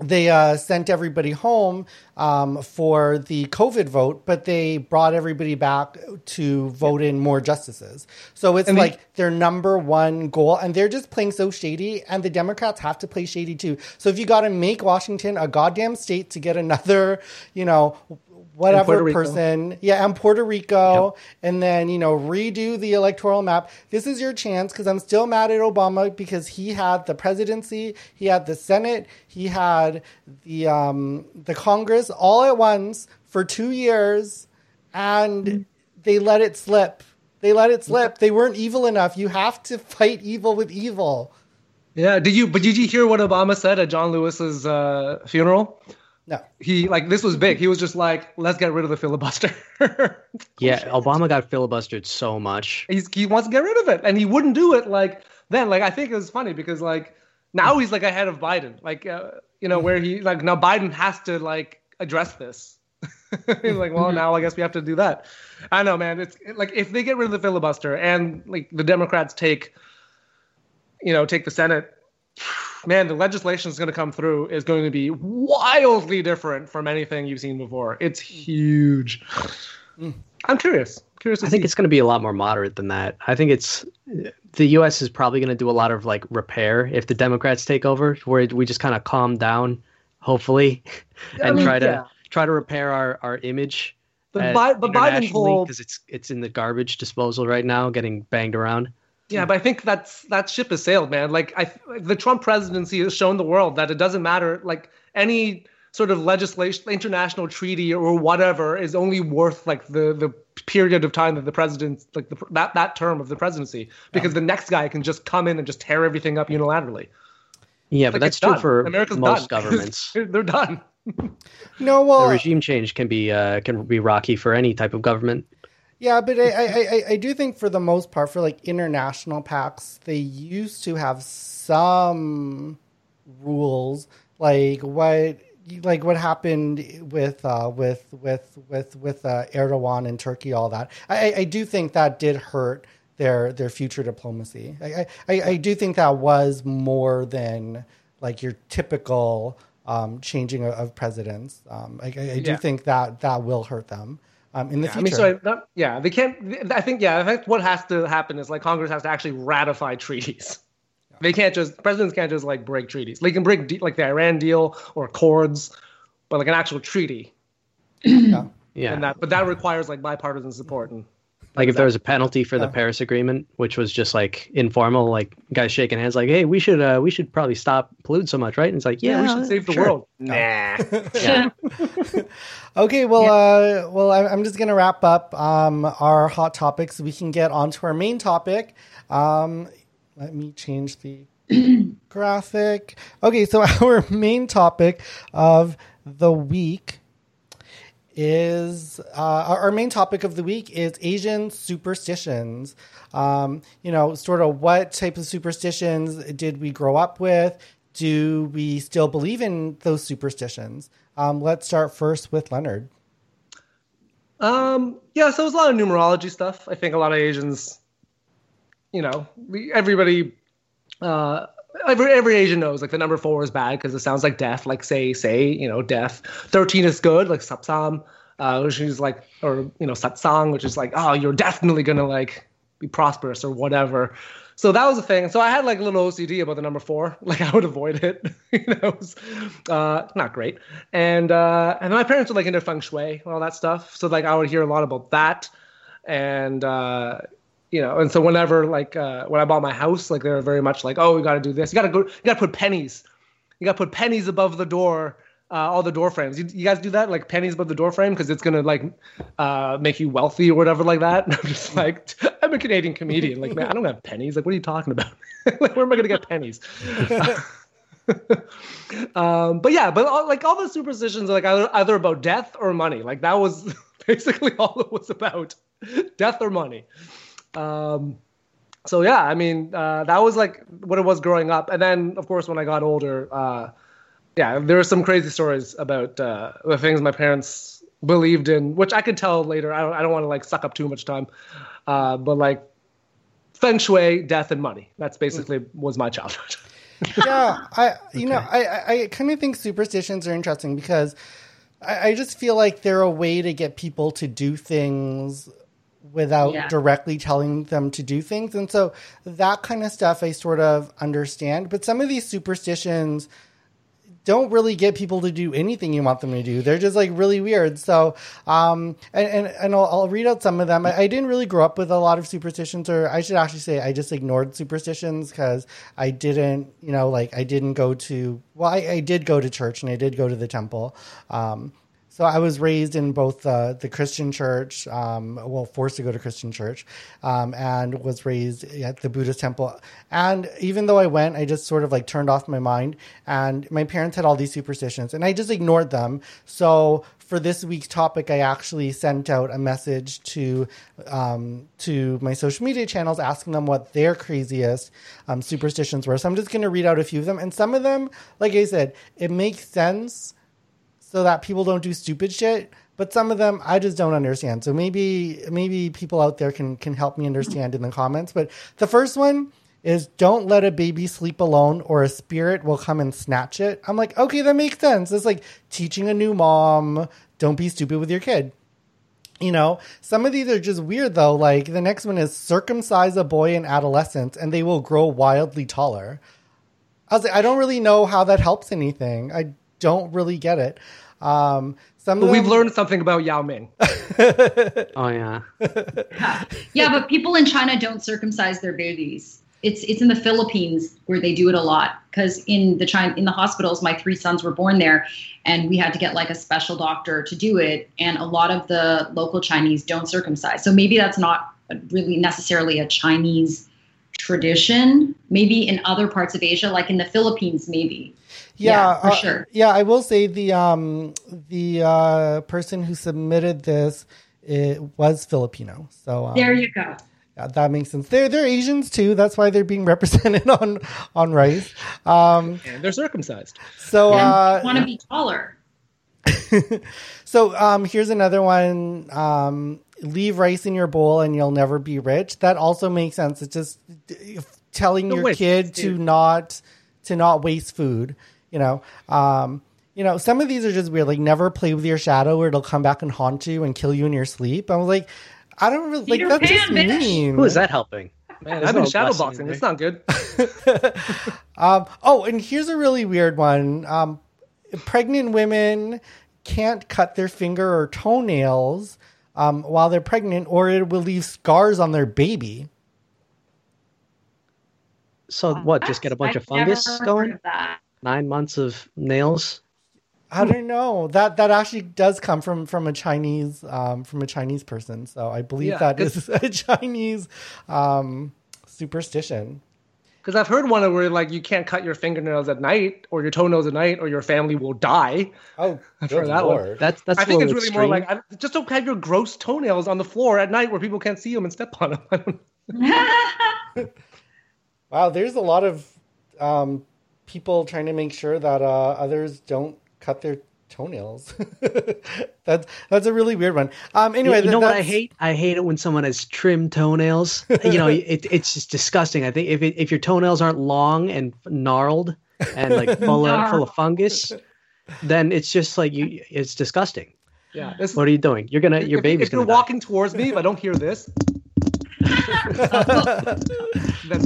they uh, sent everybody home um, for the COVID vote, but they brought everybody back to vote in more justices. So it's and like the- their number one goal, and they're just playing so shady. And the Democrats have to play shady too. So if you got to make Washington a goddamn state to get another, you know, whatever person. Yeah, and Puerto Rico. Yep. And then, you know, redo the electoral map. This is your chance because I'm still mad at Obama because he had the presidency, he had the Senate, he had the um, the Congress all at once for two years and mm-hmm. they let it slip. They let it slip. They weren't evil enough. You have to fight evil with evil. Yeah. Did you? But did you hear what Obama said at John Lewis's uh, funeral? No. He like this was big. He was just like, let's get rid of the filibuster. yeah, Obama got filibustered so much. He's, he wants to get rid of it, and he wouldn't do it. Like then, like I think it was funny because like now he's like ahead of Biden. Like uh, you know where he like now Biden has to like address this. he's like, well, now I guess we have to do that. I know, man. It's like if they get rid of the filibuster and like the Democrats take, you know, take the Senate man, the legislation is going to come through is going to be wildly different from anything you've seen before. It's huge. Hmm. I'm curious. Curious. I think it's going to be a lot more moderate than that. I think it's the U.S. is probably going to do a lot of like repair if the Democrats take over, where we just kind of calm down, hopefully, and I mean, try to yeah. try to repair our our image. But, uh, Bi- but Biden's whole because it's it's in the garbage disposal right now, getting banged around. Yeah, but I think that's that ship has sailed, man. Like I, the Trump presidency has shown the world that it doesn't matter. Like any sort of legislation, international treaty or whatever is only worth like the the period of time that the president, like the, that that term of the presidency, because yeah. the next guy can just come in and just tear everything up unilaterally. Yeah, like but that's true done. for America's most done. governments. They're done. no, well, the regime change can be uh, can be rocky for any type of government. Yeah, but I, I, I, do think for the most part, for like international pacts, they used to have some rules, like what like what happened with uh, with with with with uh, Erdogan and Turkey, all that. I, I do think that did hurt their their future diplomacy. I, I, I do think that was more than like your typical um, changing of, presidents. Um, I, I, I do yeah. think that that will hurt them um, in the yeah, future. I mean, sorry, not, yeah, they can't. I think, yeah, I think what has to happen is like Congress has to actually ratify treaties. Yeah. They can't just presidents can't just like break treaties. They can break de- like the Iran deal or accords, but like an actual treaty. yeah, yeah. And that, but that requires like bipartisan support and like if there was a penalty for the Paris Agreement, which was just like informal, like guys shaking hands, like, "Hey, we should uh, we should probably stop polluting so much, right?" And it's like, "Yeah, yeah we should save the sure. world." Nah. okay, well, yeah. uh, well, I'm just gonna wrap up um, our hot topics. We can get on to our main topic. Um, let me change the graphic. Okay, so our main topic of the week is uh, our, main topic of the week is Asian superstitions. Um, you know, sort of what type of superstitions did we grow up with? Do we still believe in those superstitions? Um, let's start first with Leonard. Um, yeah, so it was a lot of numerology stuff. I think a lot of Asians, you know, we, everybody, uh, every every Asian knows like the number four is bad because it sounds like death. Like say say you know death. Thirteen is good, like sapsam, uh, which is like or you know satsang, which is like oh you're definitely gonna like be prosperous or whatever. So that was a thing. So I had like a little OCD about the number four. Like I would avoid it. you know, it was, uh, not great. And uh, and my parents were like into feng shui and all that stuff. So like I would hear a lot about that. And uh, you know, and so whenever like uh, when I bought my house, like they were very much like, oh, we got to do this. You got to go. You got to put pennies. You got to put pennies above the door. Uh, all the door frames. You, you, guys do that, like pennies above the door frame, because it's gonna like uh, make you wealthy or whatever like that. And I'm just like, I'm a Canadian comedian. Like, man, I don't have pennies. Like, what are you talking about? like, where am I gonna get pennies? um, but yeah, but all, like all the superstitions are like either, either about death or money. Like that was basically all it was about, death or money. Um, so yeah, I mean, uh, that was like what it was growing up. And then, of course, when I got older, uh, yeah, there were some crazy stories about uh, the things my parents believed in, which I could tell later. I don't, I don't want to like suck up too much time, uh, but like feng shui, death, and money. That's basically was my childhood. yeah, I you okay. know I I kind of think superstitions are interesting because I, I just feel like they're a way to get people to do things without yeah. directly telling them to do things. And so that kind of stuff I sort of understand. But some of these superstitions don't really get people to do anything you want them to do. They're just like really weird. So, um, and, and, and I'll, I'll, read out some of them. I, I, didn't really grow up with a lot of superstitions, or I should actually say I just ignored superstitions because I didn't, you know, like I didn't go to, well, I, I, did go to church and I did go to the temple. Um, so I was raised in both uh, the Christian church, um, well, forced to go to Christian church, um, and was raised at the Buddhist temple. And even though I went, I just sort of like turned off my mind. And my parents had all these superstitions, and I just ignored them. So for this week's topic, I actually sent out a message to um, to my social media channels asking them what their craziest um, superstitions were. So I'm just going to read out a few of them, and some of them, like I said, it makes sense so that people don't do stupid shit. But some of them I just don't understand. So maybe maybe people out there can can help me understand in the comments. But the first one is don't let a baby sleep alone or a spirit will come and snatch it. I'm like, okay, that makes sense. It's like teaching a new mom, don't be stupid with your kid. You know, some of these are just weird though. Like the next one is circumcise a boy in adolescence and they will grow wildly taller. I was like, I don't really know how that helps anything. I don't really get it. Um, some them... we've learned something about Yao Ming. oh yeah. yeah. yeah, but people in China don't circumcise their babies. It's it's in the Philippines where they do it a lot because in the China in the hospitals, my three sons were born there, and we had to get like a special doctor to do it. And a lot of the local Chinese don't circumcise, so maybe that's not really necessarily a Chinese tradition. Maybe in other parts of Asia, like in the Philippines, maybe. Yeah, yeah for uh, sure. Yeah, I will say the um the uh, person who submitted this it was Filipino. So um, there you go. Yeah, that makes sense. They're they're Asians too. That's why they're being represented on on rice. Um, and they're circumcised. So uh, want to be taller. so um, here's another one. Um, leave rice in your bowl and you'll never be rich. That also makes sense. It's just telling your kid to not to not waste food. You know, um, you know, some of these are just weird. Like, never play with your shadow, or it'll come back and haunt you and kill you in your sleep. I was like, I don't really Peter like that's Pan, just bitch. mean. Who is that helping? Man, I've been shadow boxing. It's not good. um, oh, and here's a really weird one. Um, pregnant women can't cut their finger or toenails um, while they're pregnant, or it will leave scars on their baby. So what? Just get a bunch I've of fungus going? Nine months of nails. I don't know that that actually does come from from a Chinese um, from a Chinese person. So I believe yeah, that is a Chinese um, superstition. Because I've heard one where like you can't cut your fingernails at night or your toenails at night or your family will die. Oh, I've heard that Lord. one. That's that's. I think it's really extreme. more like I, just don't have your gross toenails on the floor at night where people can't see them and step on them. wow, there's a lot of um, people trying to make sure that uh, others don't cut their toenails. that's that's a really weird one. Um, anyway, you know what I hate? I hate it when someone has trimmed toenails. you know, it, it's just disgusting. I think if it, if your toenails aren't long and gnarled and like full of full of fungus, then it's just like you. It's disgusting. Yeah. This, what are you doing? You're gonna your if, baby's if gonna. If you're die. walking towards me, if I don't hear this, then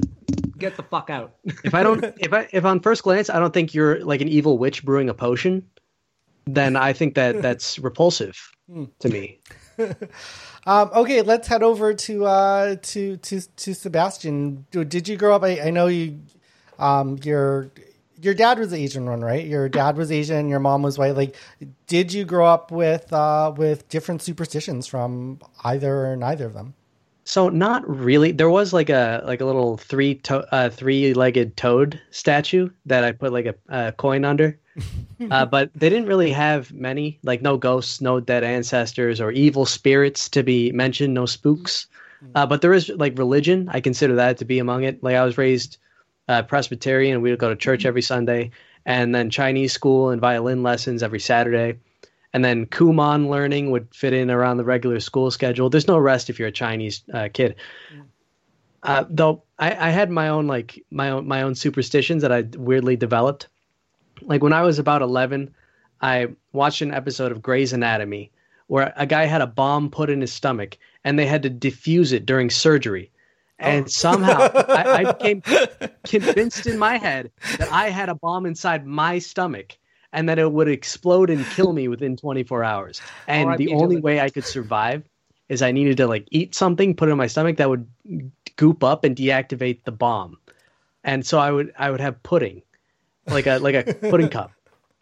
get the fuck out. if I don't, if I if on first glance I don't think you're like an evil witch brewing a potion, then I think that that's repulsive hmm. to me. um, okay, let's head over to uh, to to to Sebastian. Did you grow up? I, I know you. Um, your your dad was Asian one, right? Your dad was Asian. Your mom was white. Like, did you grow up with uh, with different superstitions from either or neither of them? So not really. There was like a like a little three to- uh, three legged toad statue that I put like a, a coin under, uh, but they didn't really have many. Like no ghosts, no dead ancestors, or evil spirits to be mentioned. No spooks. Uh, but there is like religion. I consider that to be among it. Like I was raised uh, Presbyterian. We would go to church every Sunday, and then Chinese school and violin lessons every Saturday and then Kumon learning would fit in around the regular school schedule. There's no rest if you're a Chinese uh, kid. Uh, though I, I, had my own like my own my own superstitions that I weirdly developed. Like when I was about 11, I watched an episode of Grey's Anatomy where a guy had a bomb put in his stomach and they had to defuse it during surgery. And oh. somehow I, I became convinced in my head that I had a bomb inside my stomach and that it would explode and kill me within 24 hours. And the only way I could survive is I needed to like eat something, put it in my stomach that would goop up and deactivate the bomb. And so I would I would have pudding, like a like a pudding cup,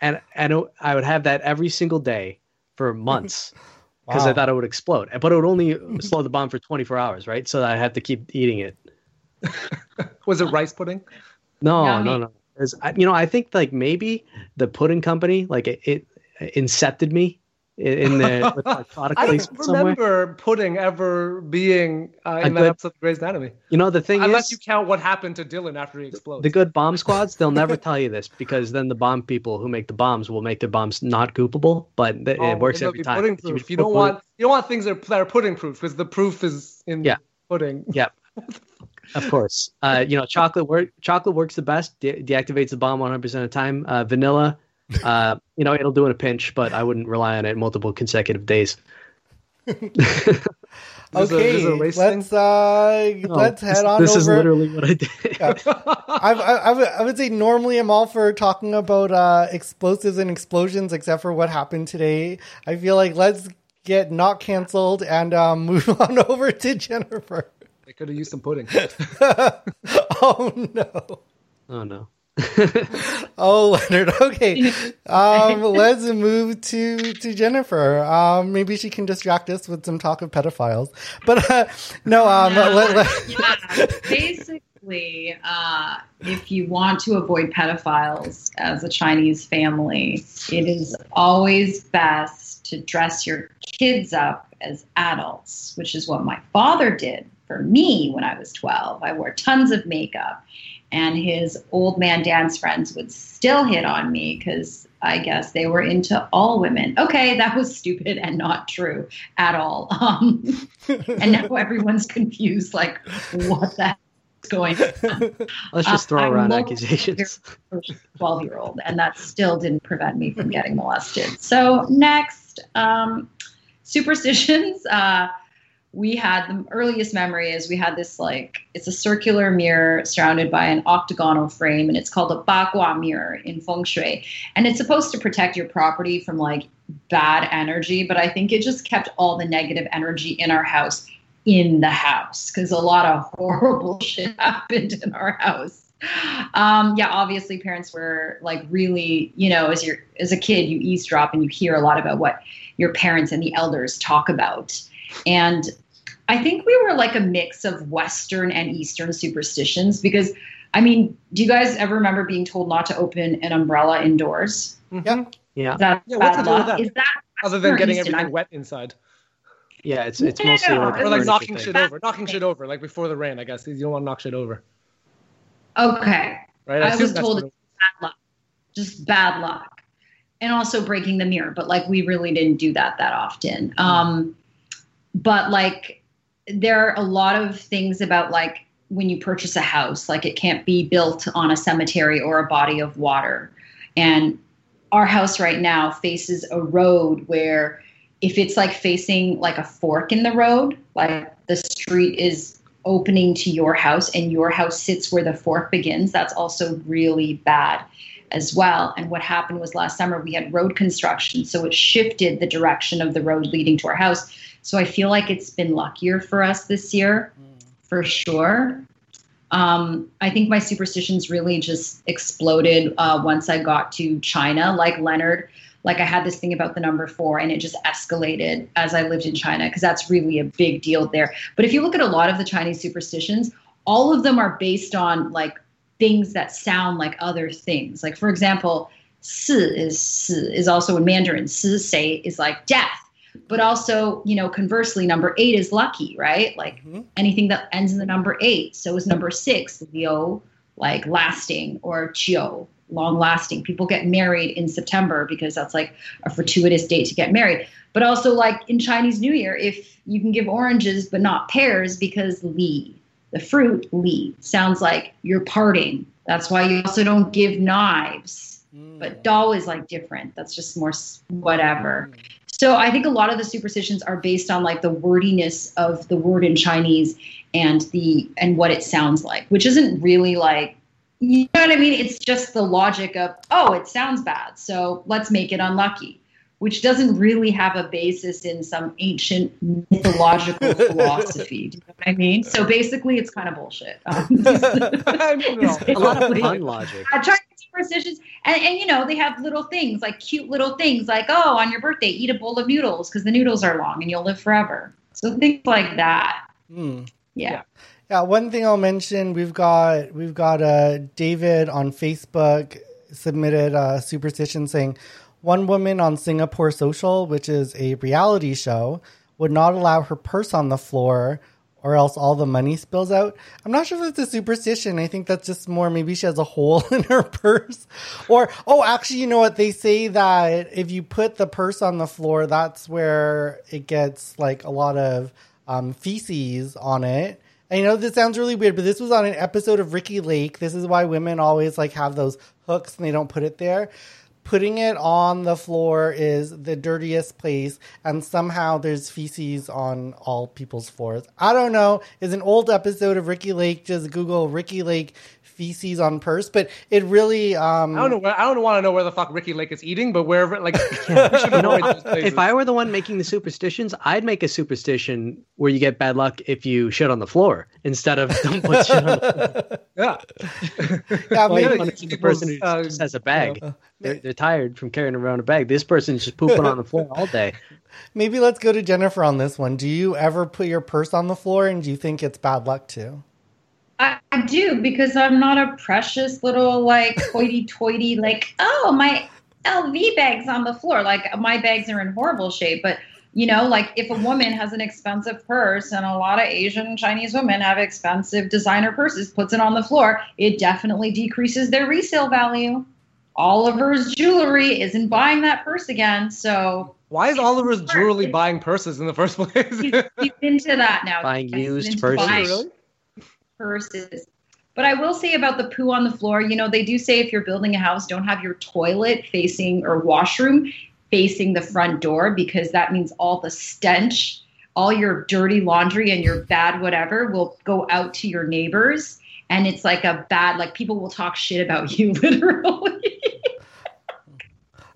and and I would have that every single day for months because wow. I thought it would explode. But it would only slow the bomb for 24 hours, right? So I had to keep eating it. Was it rice pudding? No, Yummy. no, no. Is you know, I think like maybe the pudding company like it, it incepted me in the product place. I don't remember somewhere. pudding ever being uh, in that episode of Grey's Anatomy. You know the thing unless is, you count what happened to Dylan after he explodes. The good bomb squads, they'll never tell you this because then the bomb people who make the bombs will make their bombs not goopable, but th- oh, it works every time. Pudding proof. You, you don't want you don't want things that are, that are pudding proof because the proof is in yeah. pudding. Yeah. Of course, uh, you know chocolate work. Chocolate works the best. De- deactivates the bomb 100 percent of the time. Uh, vanilla, uh, you know, it'll do in a pinch, but I wouldn't rely on it multiple consecutive days. okay, a, let's uh, no, let's head on. This over. is literally what I did. yeah. I, I, I, would say normally I'm all for talking about uh, explosives and explosions, except for what happened today. I feel like let's get not canceled and um, move on over to Jennifer. They could have used some pudding. oh no. Oh no. oh Leonard. Okay. Um, let's move to to Jennifer. Um, maybe she can distract us with some talk of pedophiles. But uh, no. Um, yeah. Let, let, yeah. Basically, uh, if you want to avoid pedophiles as a Chinese family, it is always best to dress your kids up as adults, which is what my father did for me when I was 12. I wore tons of makeup, and his old man dance friends would still hit on me because I guess they were into all women. Okay, that was stupid and not true at all. Um, and now everyone's confused like, what the is going on? Let's just throw uh, around accusations. 12 year old, and that still didn't prevent me from getting molested. So, next, um, superstitions. Uh, we had the earliest memory is we had this like it's a circular mirror surrounded by an octagonal frame and it's called a bagua mirror in feng shui. And it's supposed to protect your property from like bad energy but i think it just kept all the negative energy in our house in the house because a lot of horrible shit happened in our house. Um, yeah obviously parents were like really you know as you're as a kid you eavesdrop and you hear a lot about what your parents and the elders talk about and I think we were like a mix of Western and Eastern superstitions because I mean, do you guys ever remember being told not to open an umbrella indoors? Mm-hmm. Yeah. That yeah. What's bad to do that? Is that Other than getting Easton? everything wet inside. Yeah, it's it's Yeah, mostly like, or like knocking shit over. Knocking shit over. Like before the rain, I guess. You don't want to knock shit over. Okay. Right? I assume was told it's bad luck, just bad luck, and also breaking the mirror. But like, we really didn't do that that often. Um, but like, there are a lot of things about like when you purchase a house, like it can't be built on a cemetery or a body of water, and our house right now faces a road where if it's like facing like a fork in the road, like the street is opening to your house and your house sits where the fork begins, that's also really bad as well. And what happened was last summer we had road construction, so it shifted the direction of the road leading to our house. So I feel like it's been luckier for us this year, for sure. Um, I think my superstitions really just exploded uh, once I got to China. Like Leonard, like I had this thing about the number four, and it just escalated as I lived in China because that's really a big deal there. But if you look at a lot of the Chinese superstitions, all of them are based on like things that sound like other things. Like for example, si is si is also in Mandarin. Si say is like death. But also, you know, conversely, number eight is lucky, right? Like Mhm. anything that ends in the number eight. So is number six, Leo, like lasting, or Chio, long lasting. People get married in September because that's like a fortuitous date to get married. But also, like in Chinese New Year, if you can give oranges but not pears because Li, the fruit Li, sounds like you're parting. That's why you also don't give knives. But Dao is like different. That's just more whatever. So I think a lot of the superstitions are based on like the wordiness of the word in Chinese and the and what it sounds like, which isn't really like you know what I mean? It's just the logic of, oh, it sounds bad, so let's make it unlucky, which doesn't really have a basis in some ancient mythological philosophy. Do you know what I mean? So basically, it's kind of bullshit. Um. A lot of logic. uh, Chinese superstitions, and, and you know they have little things like cute little things like oh on your birthday eat a bowl of noodles because the noodles are long and you'll live forever. So things like that. Hmm. Yeah. Yeah, one thing I'll mention we've got we've got uh, David on Facebook submitted a superstition saying one woman on Singapore Social, which is a reality show, would not allow her purse on the floor or else all the money spills out. I'm not sure if it's a superstition. I think that's just more maybe she has a hole in her purse. Or oh, actually, you know what? They say that if you put the purse on the floor, that's where it gets like a lot of um, feces on it. I know, this sounds really weird, but this was on an episode of Ricki Lake. This is why women always like have those hooks and they don't put it there. Putting it on the floor is the dirtiest place, and somehow there's feces on all people's floors. I don't know. It's an old episode of Ricki Lake. Just Google Ricki Lake feces on purse, but it really. Um, I don't know. Where, I don't want to know where the fuck Ricki Lake is eating, but wherever, like, You know, avoid those places. if I were the one making the superstitions, I'd make a superstition where you get bad luck if you shit on the floor instead of don't put shit on the floor. yeah, Yeah, Well, you maybe- the person who Uh, just has a bag. They're, they're tired from carrying around a bag. This person's just pooping on the floor all day. Maybe let's go to Jennifer on this one. Do you ever put your purse on the floor, and do you think it's bad luck too? I, I do because I'm not a precious little like hoity-toity like oh my LV bags on the floor like my bags are in horrible shape but you know like if a woman has an expensive purse and a lot of Asian Chinese women have expensive designer purses puts it on the floor it definitely decreases their resale value Oliver's jewelry isn't buying that purse again so why is Oliver's jewelry buying purses in the first place? he's, he's into that now Buying He's used purses. buying- really? Purses. But I will say about the poo on the floor, you know, they do say if you're building a house, don't have your toilet facing or washroom facing the front door because that means all the stench, all your dirty laundry and your bad whatever will go out to your neighbors. And it's like a bad, like people will talk shit about you literally.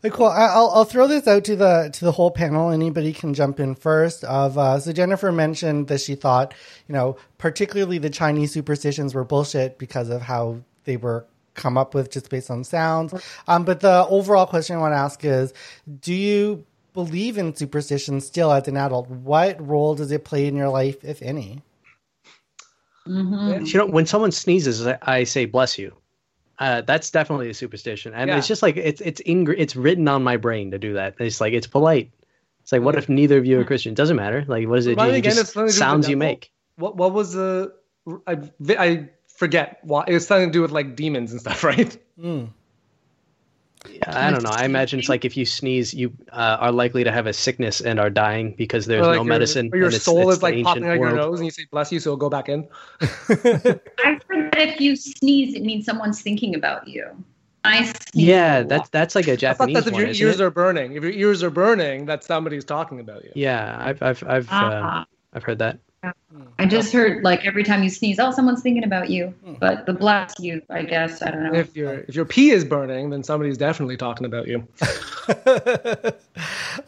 Okay, cool. I- I'll I'll throw this out to the to the whole panel. Anybody can jump in first. Of uh, so Jennifer mentioned that she thought you know particularly the Chinese superstitions were bullshit because of how they were come up with just based on sounds. Um, but the overall question I want to ask is, do you believe in superstitions still as an adult? What role does it play in your life, if any? Mm-hmm. You know, when someone sneezes, I say "bless you." Uh, that's definitely a superstition, and yeah. it's just like it's it's in, it's written on my brain to do that. It's like it's polite. It's like, what if neither of you are Christian? Doesn't matter. Like, what is it? Again, just sounds you make. What what was the? I I forget. Why it was something to do with like demons and stuff, right? Mm. Yeah, I don't know. I imagine it's like if you sneeze, you uh, are likely to have a sickness and are dying because there's like no your, medicine. Or your soul it's, it's is like popping out your nose and you say "bless you," so it'll go back in. I've heard that if you sneeze, it means someone's thinking about you. I yeah, that's that's like a Japanese. that's if your ears it? are burning. If your ears are burning, that somebody's talking about you. Yeah, I've I've I've uh, uh-huh. I've heard that. I just heard like every time you sneeze, oh, someone's thinking about you. Hmm. But the bless you, I guess, I don't know. If your if your pee is burning, then somebody's definitely talking about you.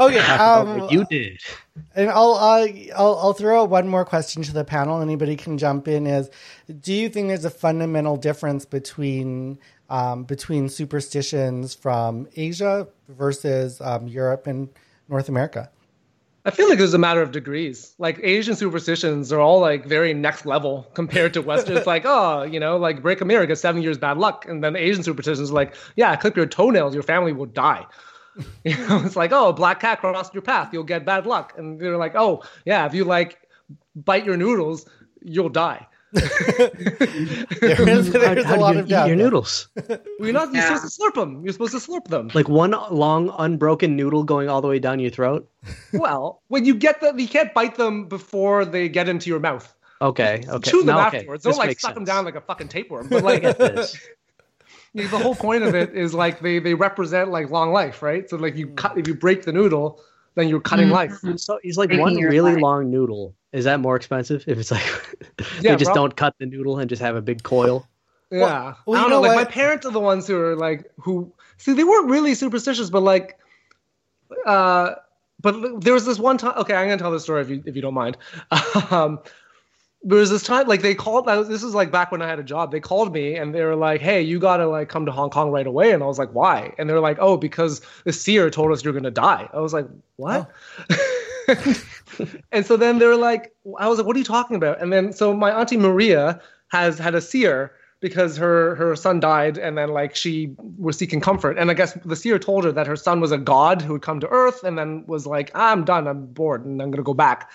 okay, um, you did. And I'll, uh, I'll I'll throw one more question to the panel. Anybody can jump in. Is do you think there's a fundamental difference between um, between superstitions from Asia versus um, Europe and North America? I feel like it's a matter of degrees. Like Asian superstitions are all like very next level compared to Western. it's like, oh, you know, like break a mirror, get seven years bad luck. And then the Asian superstitions like, yeah, clip your toenails, your family will die. You know, it's like, oh, a black cat crossed your path, you'll get bad luck. And they're like, oh, yeah, if you like bite your noodles, you'll die there is, there's how, a lot you of doubt. Your noodles. well, you're not. You're yeah. supposed to slurp them. You're supposed to slurp them. Like one long unbroken noodle going all the way down your throat. well, when you get them, you can't bite them before they get into your mouth. Okay. Okay. Chew them no, afterwards. Okay. Don't like suck sense. them down like a fucking tapeworm. But like this. the whole point of it is like they they represent like long life, right? So like you cut if you break the noodle, then you're cutting mm-hmm. life. So he's like Breaking one really life. long noodle is that more expensive if it's like yeah, they just don't cut the noodle and just have a big coil? Yeah, well, I don't know. know like my parents are the ones who are like who see they weren't really superstitious, but like, uh, but there was this one time. Okay, I'm gonna tell the story if you if you don't mind. um, there was this time like they called this is like back when i had a job they called me and they were like hey you gotta like come to hong kong right away and i was like why and they're like oh because the seer told us you're gonna die i was like what oh. and so then they were like, I was like, what are you talking about? And then so my auntie Maria has had a seer because her her son died and then like she was seeking comfort. And i guess the seer told her that her son was a god who had come to earth and then was like ah, i'm done. I'm bored and i'm going to go back.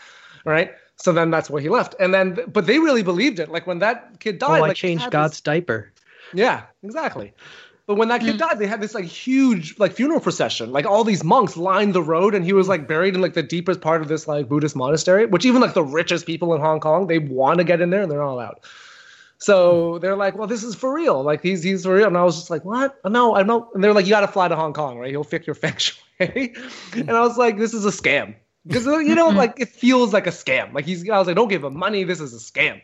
Right? So then that's where he left. And then but they really believed it. Like when that kid died oh, I like changed god's this, diaper. Yeah exactly but when that kid mm. died, they had this like huge like funeral procession. Like all these monks lined the road, and he was like buried in like the deepest part of this like Buddhist monastery, which even like the richest people in Hong Kong they want to get in there, and they're not allowed. So they're like, well, this is for real. Like he's he's for real. And I was just like, what? No, I'm not. Know. And they're like, you got to fly to Hong Kong, right? He'll fix your feng shui. and I was like, this is a scam because you know, like it feels like a scam. Like he's. I was like, don't give him money. This is a scam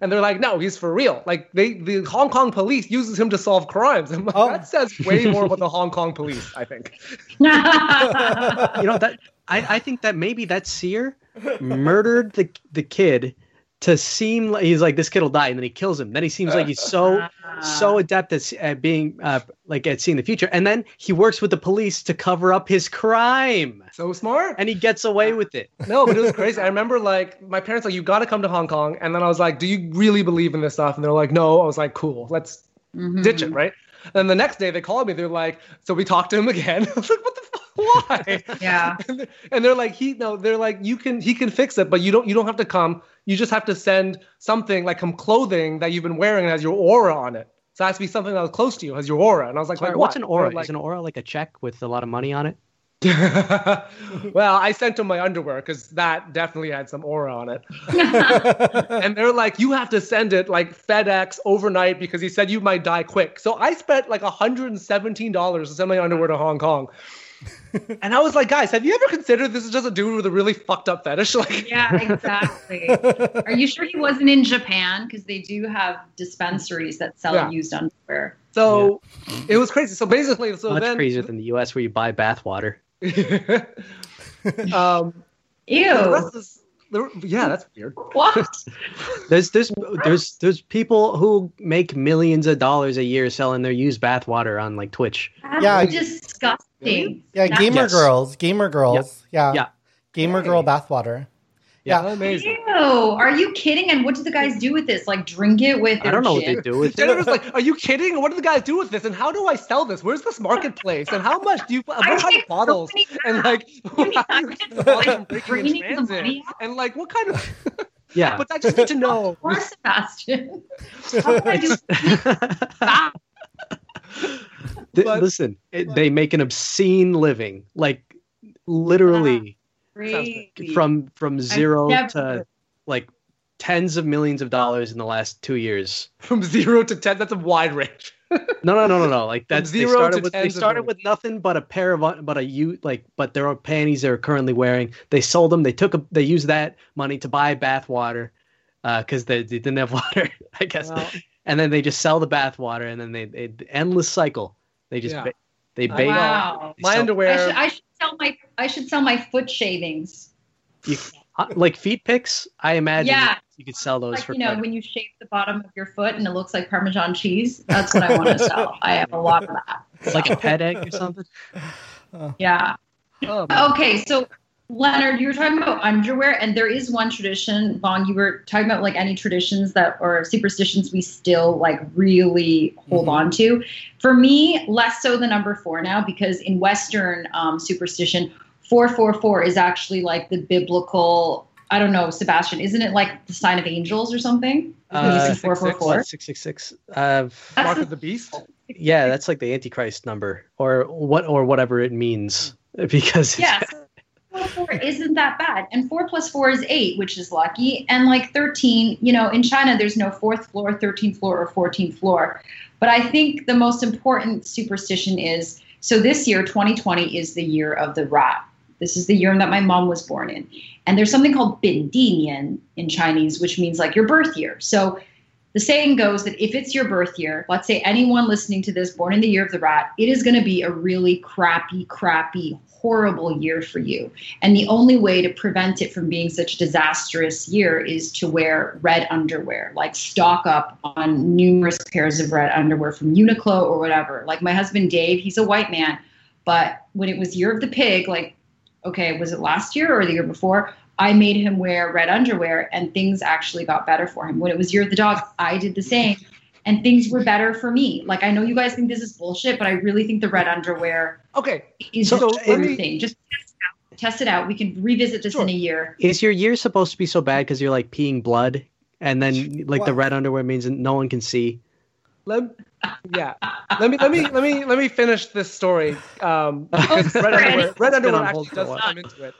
and they're like, no, he's for real. Like they, the Hong Kong police uses him to solve crimes. Like, oh. That says way more about the Hong Kong police, I think. you know that I, I think that maybe that seer murdered the the kid to seem like he's like this kid will die and then he kills him. Then he seems like he's so so adept at, at being uh, like at seeing the future. And then he works with the police to cover up his crime. So smart. And he gets away with it. No but it was crazy. I remember like my parents like you got to come to hong kong. And then i was like do you really believe in this stuff? And they're like no. I was like cool. Let's mm-hmm. ditch it right and the next day they called me they're like so we talked to him again i was like what the fuck why yeah and they're like he no they're like you can he can fix it but you don't you don't have to come you just have to send something like some clothing that you've been wearing and has your aura on it. So it has to be something that was close to you, has your aura. And I was like, Sorry, like what's an aura? Like, Is an aura like a check with a lot of money on it? well, I sent them my underwear because that definitely had some aura on it. and they're like, you have to send it like FedEx overnight because he said you might die quick. So I spent like $117 to send my underwear to Hong Kong. and I was like, guys, have you ever considered this is just a dude with a really fucked up fetish? Like, yeah, exactly. Are you sure he wasn't in Japan? Because they do have dispensaries that sell yeah. used underwear. So yeah. it was crazy. So basically, so much then, crazier than the U.S. where you buy bath water. um, Ew. yeah, that's weird. What? there's there's there's there's people who make millions of dollars a year selling their used bath water on like Twitch. That's yeah, disgusting. Yeah, gamer yes. girls, gamer girls. Yep. Yeah, yeah, gamer girl bathwater. Yeah, amazing. Ew, are you kidding? And what do the guys do with this? Like drink it with? I don't know gin? what they do with it. Jennifer's like, are you kidding? What do the guys do with this? And how do I sell this? Where's this marketplace? And how much do you? What kind of bottles? So and like, and like, what kind of? Yeah, but I just need to know. Poor Sebastian. How do I do? but, Listen, but, they make an obscene living, like literally from from zero never, to like tens of millions of dollars in the last two years. From zero to ten, that's a wide range. no, no, no, no, no. Like that's they started with they started with nothing but a pair of but a you like but there are panties they're currently wearing. They sold them. They took a they used that money to buy bath water because uh, they, they didn't have water, I guess. Well, and then they just sell the bath water, and then they, they endless cycle. They just yeah. ba- they bait. Wow. My underwear. I should, I should sell my I should sell my foot shavings. You, uh, like feet picks, I imagine. Yeah. You could sell those like, for you know credit. when you shave the bottom of your foot and it looks like Parmesan cheese. That's what I want to sell. I have a lot of that. So. Like a pet egg or something. Yeah. Oh, okay, so Leonard, you were talking about underwear, and there is one tradition. Vaughn, you were talking about like any traditions that or superstitions we still like really hold mm-hmm. on to. For me, less so the number four now, because in Western um, superstition, four four four is actually like the biblical. I don't know, Sebastian. Isn't it like the sign of angels or something? Uh, four four four. Six six six. Uh, Mark of the beast. Yeah, that's like the Antichrist number, or what, or whatever it means, because yeah four isn't that bad. And four plus four is eight, which is lucky. And like 13, you know, in China, there's no fourth floor, 13th floor, or 14th floor. But I think the most important superstition is so this year, 2020, is the year of the rat. This is the year that my mom was born in. And there's something called Benmingnian in Chinese, which means like your birth year. So the saying goes that if it's your birth year, let's say anyone listening to this born in the year of the rat, it is going to be a really crappy, crappy, horrible year for you. And the only way to prevent it from being such a disastrous year is to wear red underwear, like stock up on numerous pairs of red underwear from Uniqlo or whatever. Like my husband Dave, he's a white man, but when it was year of the pig, like okay, was it last year or the year before? I made him wear red underwear and things actually got better for him. When it was year of the dog, I did the same and things were better for me. Like I know you guys think this is bullshit, but I really think the red underwear okay is so, just everything. Just test it, out. test it out. We can revisit this sure. in a year. Is your year supposed to be so bad because you're like peeing blood, and then like the red underwear means no one can see? Let, yeah. Let me let me let me let me finish this story. Um, because red underwear, red underwear actually does come into it.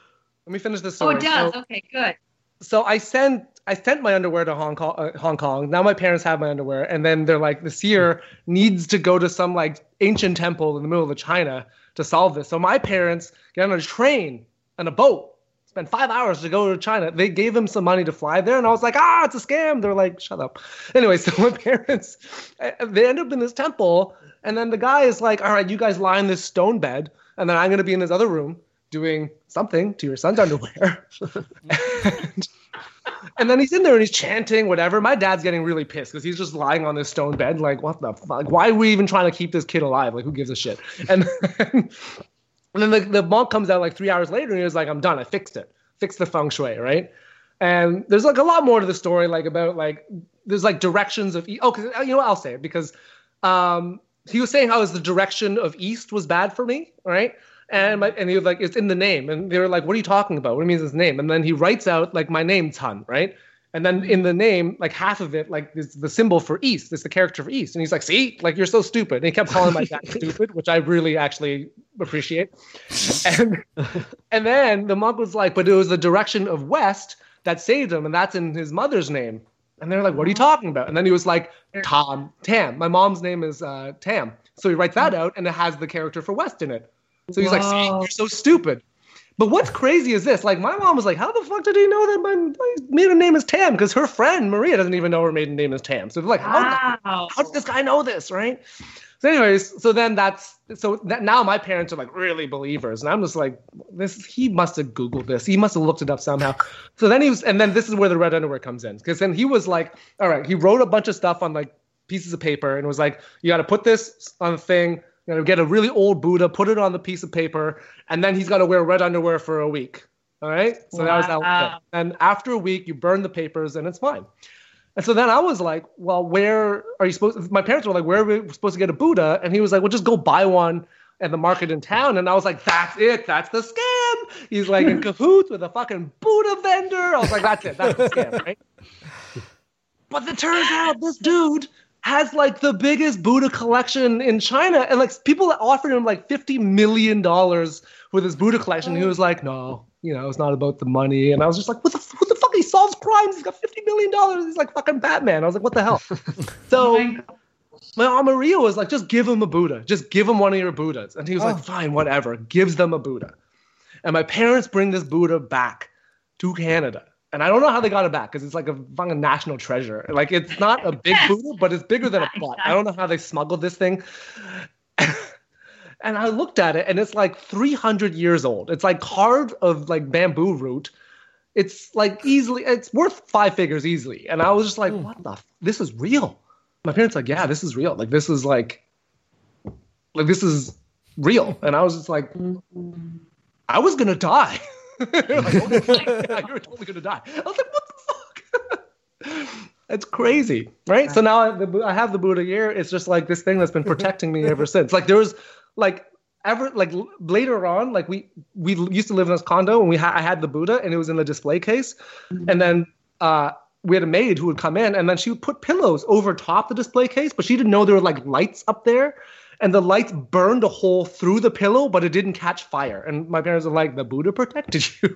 Let me finish this story. Oh, it does. So, okay, good. So I sent I sent my underwear to Hong Kong. Uh, Hong Kong. Now my parents have my underwear, and then they're like, this year needs to go to some like ancient temple in the middle of China to solve this. So my parents get on a train and a boat, spend five hours to go to China. They gave him some money to fly there, and I was like, ah, it's a scam. They're like, shut up. Anyway, so my parents, uh, they end up in this temple, and then the guy is like, all right, you guys lie in this stone bed, and then I'm gonna be in this other room doing something to your son's underwear. and, and then he's in there and he's chanting whatever. My dad's getting really pissed because he's just lying on this stone bed, like, what the fuck? Why are we even trying to keep this kid alive? Like, who gives a shit? And then, and then the, the monk comes out like three hours later and he was like, I'm done. I fixed it. Fixed the feng shui, right? And there's like a lot more to the story, like about like there's like directions of oh, cause, you know what? I'll say it because um, he was saying how is the direction of east was bad for me, right? And my, and he was like, it's in the name. And they were like, what are you talking about? What means his name? And then he writes out like my name, Tan, right? And then in the name, like half of it, like is the symbol for East. It's the character for East. And he's like, see, like you're so stupid. And he kept calling my dad stupid, which I really actually appreciate. And and then the monk was like, but it was the direction of West that saved him, and that's in his mother's name. And they're like, what are you talking about? And then he was like, Tom, Tam. My mom's name is uh, Tam. So he writes that out, and it has the character for West in it. So he's Whoa. like, See, you're so stupid. But what's crazy is this: like, my mom was like, "How the fuck did he know that my, my maiden name is Tam?" Because her friend Maria doesn't even know her maiden name is Tam. So they're like, how, wow. how did this guy know this, right? So, anyways, so then that's so that now my parents are like really believers, and I'm just like, this. He must have googled this. He must have looked it up somehow. so then he was, and then this is where the red underwear comes in, because then he was like, all right, he wrote a bunch of stuff on like pieces of paper and was like, you got to put this on the thing you know, get a really old Buddha, put it on the piece of paper, and then he's got to wear red underwear for a week. All right. So wow. that was how. And after a week, you burn the papers, and it's fine. And so then I was like, well, where are you supposed? To, my parents were like, where are we supposed to get a Buddha? And he was like, well, just go buy one at the market in town. And I was like, that's it. That's the scam. He's like in cahoots with a fucking Buddha vendor. I was like, that's it. That's the scam, right? But it turns out this dude has like the biggest Buddha collection in China, and like people offered him like fifty million dollars for his Buddha collection. He oh. was like, no, you know, it's not about the money. And I was just like, what the, what the fuck? He solves crimes. He's got fifty million dollars. He's like fucking Batman. I was like, what the hell? so oh my aunt Maria was like, just give him a Buddha. Just give him one of your Buddhas. And he was oh. like, fine, whatever. Gives them a Buddha. And my parents bring this Buddha back to Canada and I don't know how they got it back because it's like a fucking national treasure. Like it's not a big Buddha, but it's bigger than a butt. I don't know how they smuggled this thing. and I looked at it, and it's like 300 years old. It's like carved of like bamboo root. It's like easily, it's worth five figures easily. And I was just like, hmm. what the? F- this is real. My parents like, yeah, this is real. Like this is like, like this is real. And I was just like, I was gonna die. like, oh you're totally gonna die. I was like, what the fuck? It's crazy, right? So now I, I have the Buddha gear. It's just like this thing that's been protecting me ever since. Like there was like ever like later on, like we we used to live in this condo and we ha- I had the Buddha and it was in the display case, mm-hmm. and then uh, we had a maid who would come in and then she would put pillows over top the display case, but she didn't know there were like lights up there and the lights burned a hole through the pillow, but it didn't catch fire. And my parents are like, the Buddha protected you.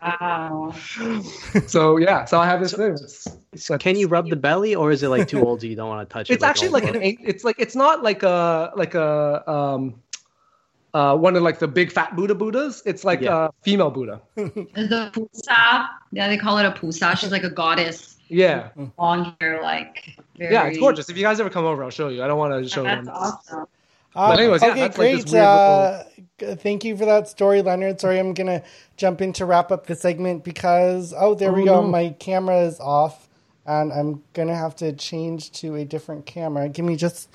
wow. so yeah, so I have this so, thing. It's, it's, can you rub the belly, or is it like too old so you don't want to touch it? It's like actually like an. It's like it's not like a like a um uh, one of like the big fat Buddha Buddhas. It's like yeah. a female Buddha. the Pusa. Yeah, they call it a Pusa. She's like a goddess. Yeah. Long hair, like. Very... Yeah, it's gorgeous. If you guys ever come over, I'll show you. I don't want to show that's them. That's awesome. but anyways, okay, yeah, great. Like uh, thank you for that story, Leonard. Sorry, I'm gonna jump in to wrap up the segment because oh, there oh, we go. No. My camera is off, and I'm gonna have to change to a different camera. Give me just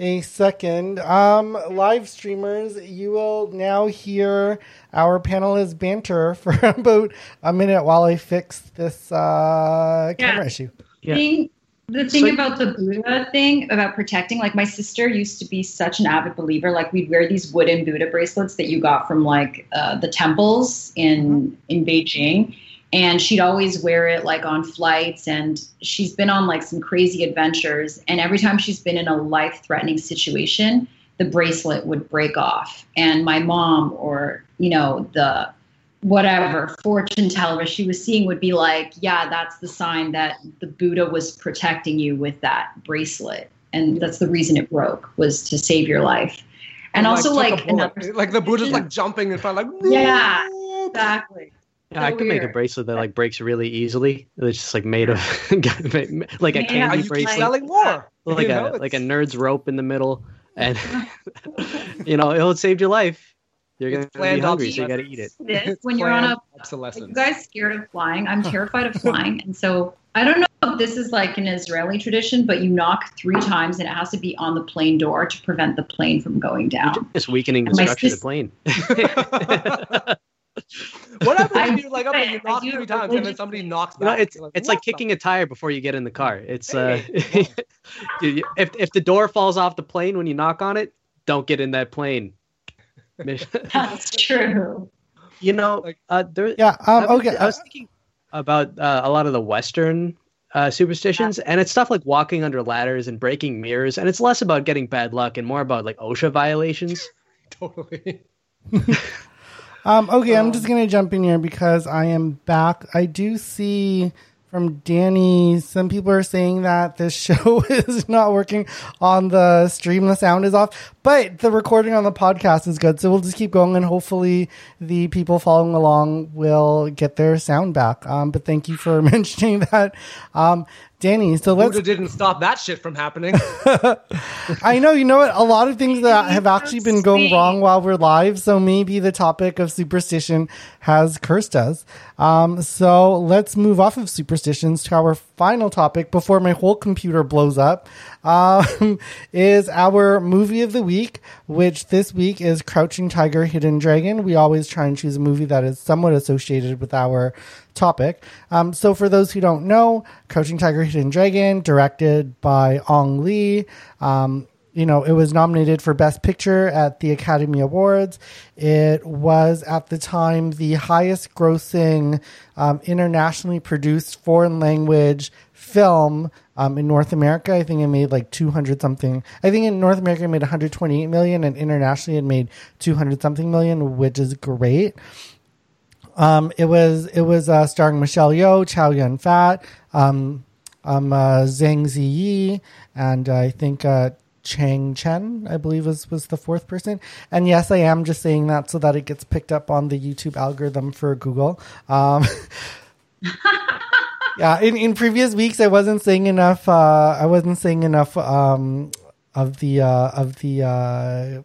a second. Um, live streamers, you will now hear our panelists banter for about a minute while I fix this uh, camera yeah. issue. Yeah. Thing, the thing so, about the Buddha thing about protecting, like my sister used to be such an avid believer. Like we'd wear these wooden Buddha bracelets that you got from like uh, the temples in mm-hmm. in Beijing and she'd always wear it like on flights and she's been on like some crazy adventures. And every time she's been in a life threatening situation the bracelet would break off. And my mom or you know the whatever fortune teller she was seeing would be like yeah that's the sign that the buddha was protecting you with that bracelet. And that's the reason it broke was to save your life. And, and also like, like, like the buddha's like jumping in front like yeah exactly yeah, I could weird. make a bracelet that like breaks really easily. It's just like made of like a candy yeah, bracelet. selling more. Like you a know, like a nerd's rope in the middle, and you know it'll save your life. You're gonna be hungry, so you gotta eat it. This when you're on a obsolescence. you guys scared of flying? I'm terrified of flying, and so I don't know if this is like an Israeli tradition, but you knock three times and it has to be on the plane door to prevent the plane from going down. It's weakening the structure of the plane. what happens if you like up and you knock three times and then somebody knocks back? No, it's like, it's like kicking a tire before you get in the car. It's uh, if if the door falls off the plane when you knock on it, don't get in that plane. That's true. You know, uh, there. Yeah. Um, I okay. I was thinking about uh, a lot of the Western uh, superstitions, yeah. and it's stuff like walking under ladders and breaking mirrors, and it's less about getting bad luck and more about like OSHA violations. totally. Um, okay, um, I'm just gonna jump in here because I am back. I do see from Danny, some people are saying that this show is not working on the stream. The sound is off, but the recording on the podcast is good. So we'll just keep going, and hopefully, the people following along will get their sound back. Um, but thank you for mentioning that. Um, Danny, so let's. Buddha didn't stop that shit from happening. I know, you know what? A lot of things that have actually been going wrong while we're live. So maybe the topic of superstition has cursed us. Um, so let's move off of superstitions to our final topic before my whole computer blows up. Um, is our movie of the week, which this week is Crouching Tiger, Hidden Dragon. We always try and choose a movie that is somewhat associated with our topic. Um, so for those who don't know, Crouching Tiger, Hidden Dragon, directed by Ang Lee. Um, you know, it was nominated for Best Picture at the Academy Awards. It was at the time the highest grossing um, internationally produced foreign language film um, in North America. I think it made like 200 something. I think in North America it made 128 million and internationally it made 200 something million, which is great. Um, it was it was uh, starring Michelle Yeoh, Chow Yun Fat, um, um, uh, Zhang Ziyi, and uh, I think uh, Chang Chen, I believe was was the fourth person. And yes, I am just saying that so that it gets picked up on the YouTube algorithm for Google. Um, yeah, in, in previous weeks I wasn't saying enough. Uh, I wasn't saying enough um, of the uh, of the uh,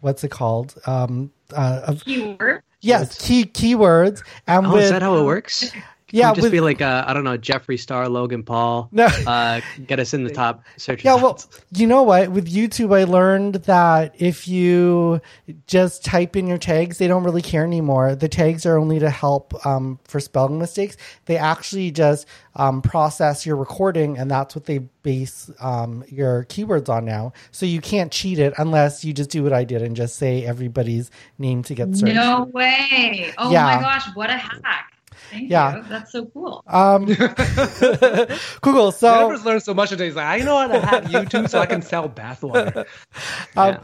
what's it called? Um, uh, of keyword. Yes, key keywords. And oh, with, is that how it works? Yeah, just with, be like uh, I don't know Jeffree Star, Logan Paul. No, uh, get us in the top search. Yeah, well, you know what? With YouTube, I learned that if you just type in your tags, they don't really care anymore. The tags are only to help um, for spelling mistakes. They actually just um, process your recording, and that's what they base um, your keywords on now. So you can't cheat it unless you just do what I did and just say everybody's name to get searched. No way! Oh yeah. my gosh, what a hack! Thank yeah. You. That's so cool. Um, cool. So Jennifer's learned so much today. He's like, I know how to hack YouTube so I can sell bathwater. Um,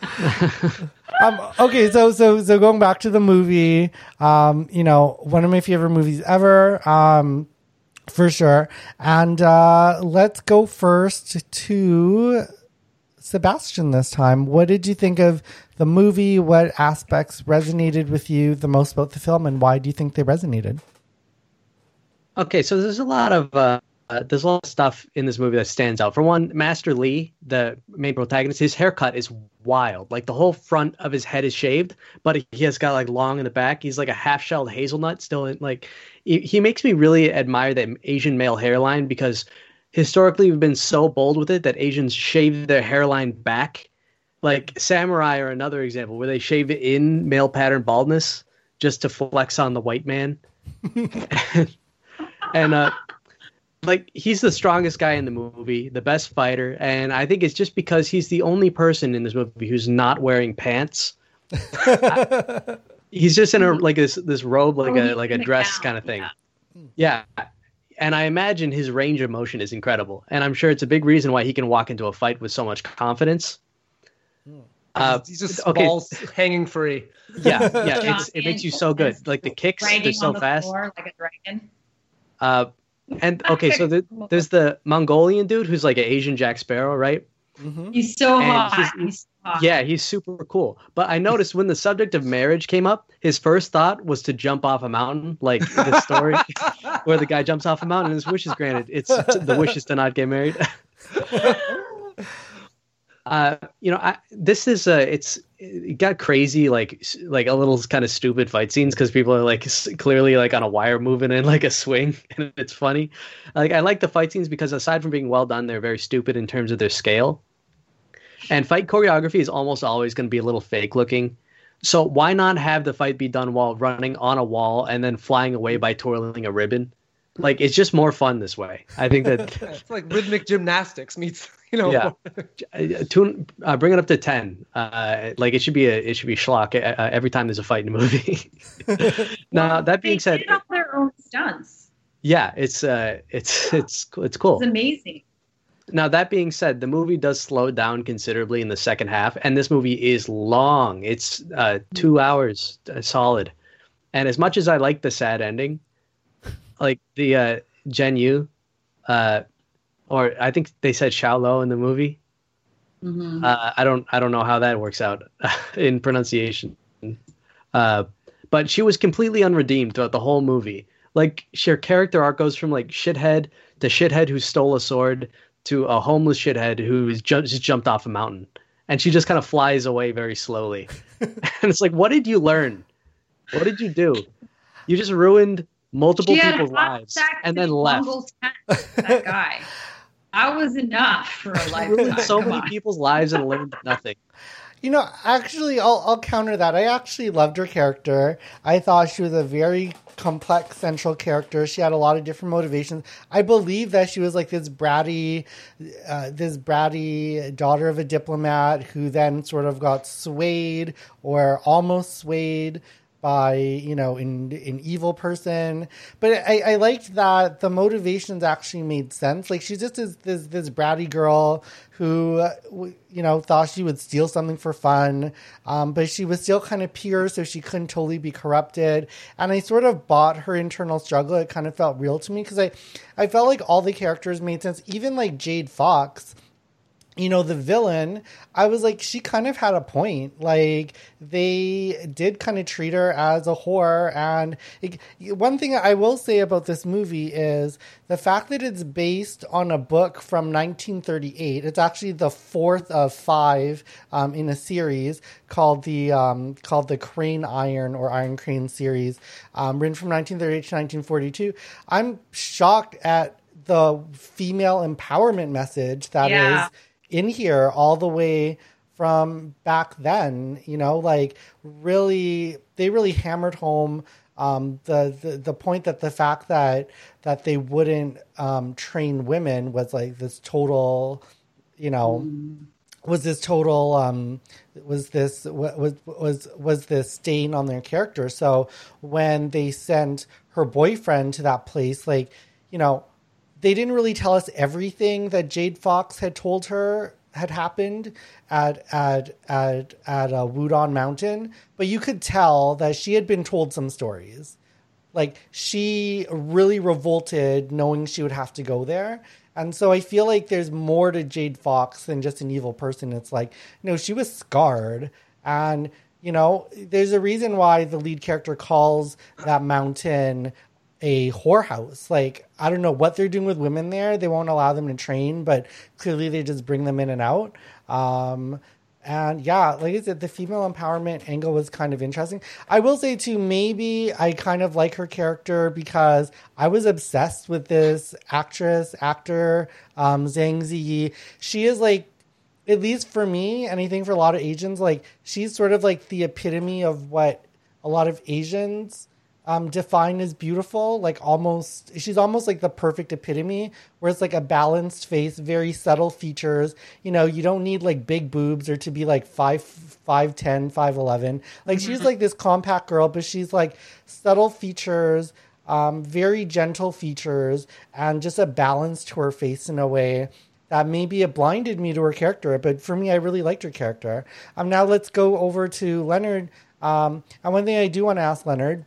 um, okay, so so so going back to the movie, um, you know, one of my favorite movies ever. Um, for sure. And uh, let's go first to Sebastian this time. What did you think of the movie? What aspects resonated with you the most about the film, and why do you think they resonated? Okay, so there's a lot of uh, there's a lot of stuff in this movie that stands out. For one, Master Lee, the main protagonist, his haircut is wild. Like the whole front of his head is shaved, but he has got like long in the back. He's like a half-shelled hazelnut still. In, like he, he makes me really admire that Asian male hairline because historically we've been so bold with it that Asians shave their hairline back. Like samurai are another example where they shave it in male pattern baldness just to flex on the white man. and uh, like he's the strongest guy in the movie, the best fighter, and I think it's just because he's the only person in this movie who's not wearing pants. I, he's just in a like this this robe, like a like a dress kind of thing. Yeah. And I imagine his range of motion is incredible, and I'm sure it's a big reason why he can walk into a fight with so much confidence. Uh, he's just okay. balls hanging free. Yeah, yeah, it makes you so good. Like the kicks, they're so the fast. like a dragon. Uh, and okay, so the, there's the Mongolian dude who's like an Asian Jack Sparrow, right? Mm-hmm. He's so hot. He's, he's hot. Yeah, he's super cool. But I noticed when the subject of marriage came up, his first thought was to jump off a mountain, like the story where the guy jumps off a mountain and his wish is granted. It's the wish is to not get married. uh, you know, I, this is a it's it got crazy like like a little kind of stupid fight scenes because people are like clearly like on a wire moving in like a swing and it's funny. Like I like the fight scenes because aside from being well done, they're very stupid in terms of their scale. And fight choreography is almost always going to be a little fake looking. So why not have the fight be done while running on a wall and then flying away by twirling a ribbon? Like it's just more fun this way. I think that it's like rhythmic gymnastics meets you know. Yeah. Uh, tune, uh, bring it up to ten. Uh, like it should be a it should be schlock uh, uh every time there's a fight in a movie. now well, that being said, all their own stunts. Yeah, it's uh, it's it's it's cool. It's amazing. Now that being said, the movie does slow down considerably in the second half, and this movie is long. It's uh, two hours solid. And as much as I like the sad ending, like the uh, Jen Yu, uh, or I think they said Xiao in the movie. Mm-hmm. Uh, I don't I don't know how that works out in pronunciation. Uh, but she was completely unredeemed throughout the whole movie. Like her character arc goes from like shithead to shithead who stole a sword to a homeless shithead who's ju- just jumped off a mountain, and she just kind of flies away very slowly. and it's like, what did you learn? What did you do? You just ruined multiple people's lives and then left. that guy. That was enough for a lifetime. so Come many on. people's lives and learned nothing. You know, actually, I'll, I'll counter that. I actually loved her character. I thought she was a very complex central character. She had a lot of different motivations. I believe that she was like this bratty, uh, this bratty daughter of a diplomat who then sort of got swayed or almost swayed by you know an an evil person. But I, I liked that the motivations actually made sense. Like she's just this this, this bratty girl who you know thought she would steal something for fun. Um, but she was still kind of pure so she couldn't totally be corrupted. And i sort of bought her internal struggle. It kind of felt real to me because i i felt like all the characters made sense. Even like jade fox you know, the villain, I was like, she kind of had a point. Like, they did kind of treat her as a whore. And it, one thing I will say about this movie is the fact that it's based on a book from 1938. It's actually the fourth of five um, in a series called the um, called the Crane Iron or Iron Crane series, um, written from 1938 to 1942. I'm shocked at the female empowerment message that yeah. is in here all the way from back then, you know, like really, they really hammered home um, the, the the point that the fact that that they wouldn't um, train women was like this total, you know, mm. was this total um, was this was was was this stain on their character. So when they sent her boyfriend to that place, like you know, they didn't really tell us everything that Jade Fox had told her had happened at at at at uh, Wudang Mountain, but you could tell that she had been told some stories. Like she really revolted knowing she would have to go there. And so I feel like there's more to Jade Fox than just an evil person. It's like, no, she was scarred. And, you know, there's a reason why the lead character calls that mountain a whorehouse. Like, I don't know what they're doing with women there. They won't allow them to train, but clearly they just bring them in and out. Um, and yeah, like I said, the female empowerment angle was kind of interesting. I will say too, maybe I kind of like her character because I was obsessed with this actress, actor, um, Zhang Ziyi. She is like, at least for me, and I think for a lot of Asians, like she's sort of like the epitome of what a lot of Asians um, defined as beautiful, like almost she's almost like the perfect epitome, where it's like a balanced face, very subtle features. You know, you don't need like big boobs or to be like five five ten, five eleven. Like she's like this compact girl, but she's like subtle features, um, very gentle features, and just a balance to her face in a way that maybe it blinded me to her character, but for me, I really liked her character. Um, now let's go over to Leonard. Um, and one thing I do want to ask Leonard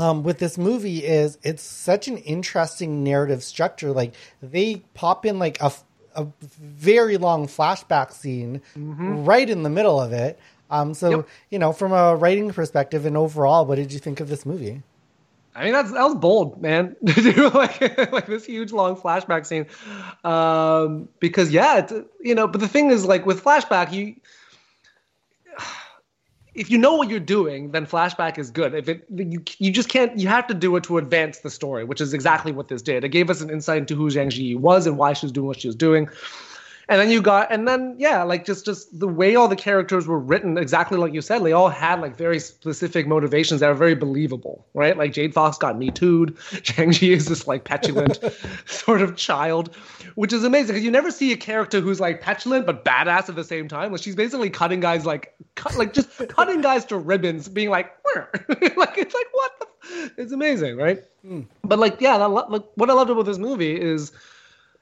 um, with this movie is it's such an interesting narrative structure. Like they pop in like a, a very long flashback scene mm-hmm. right in the middle of it. Um, so yep. you know, from a writing perspective and overall, what did you think of this movie? I mean, that's that was bold, man, to do like like this huge long flashback scene, um, because yeah, you know. But the thing is, like with flashback, you if you know what you're doing, then flashback is good. If it you you just can't you have to do it to advance the story, which is exactly what this did. It gave us an insight into who Zhang Ziyi was and why she was doing what she was doing and then you got and then yeah like just just the way all the characters were written exactly like you said they all had like very specific motivations that are very believable right like jade fox got me tooed Zhang Ziyi is this like petulant sort of child which is amazing because you never see a character who's like petulant but badass at the same time like she's basically cutting guys like cut, like just cutting guys to ribbons being like like it's like what the f-? it's amazing right mm. but like yeah that, like, what i loved about this movie is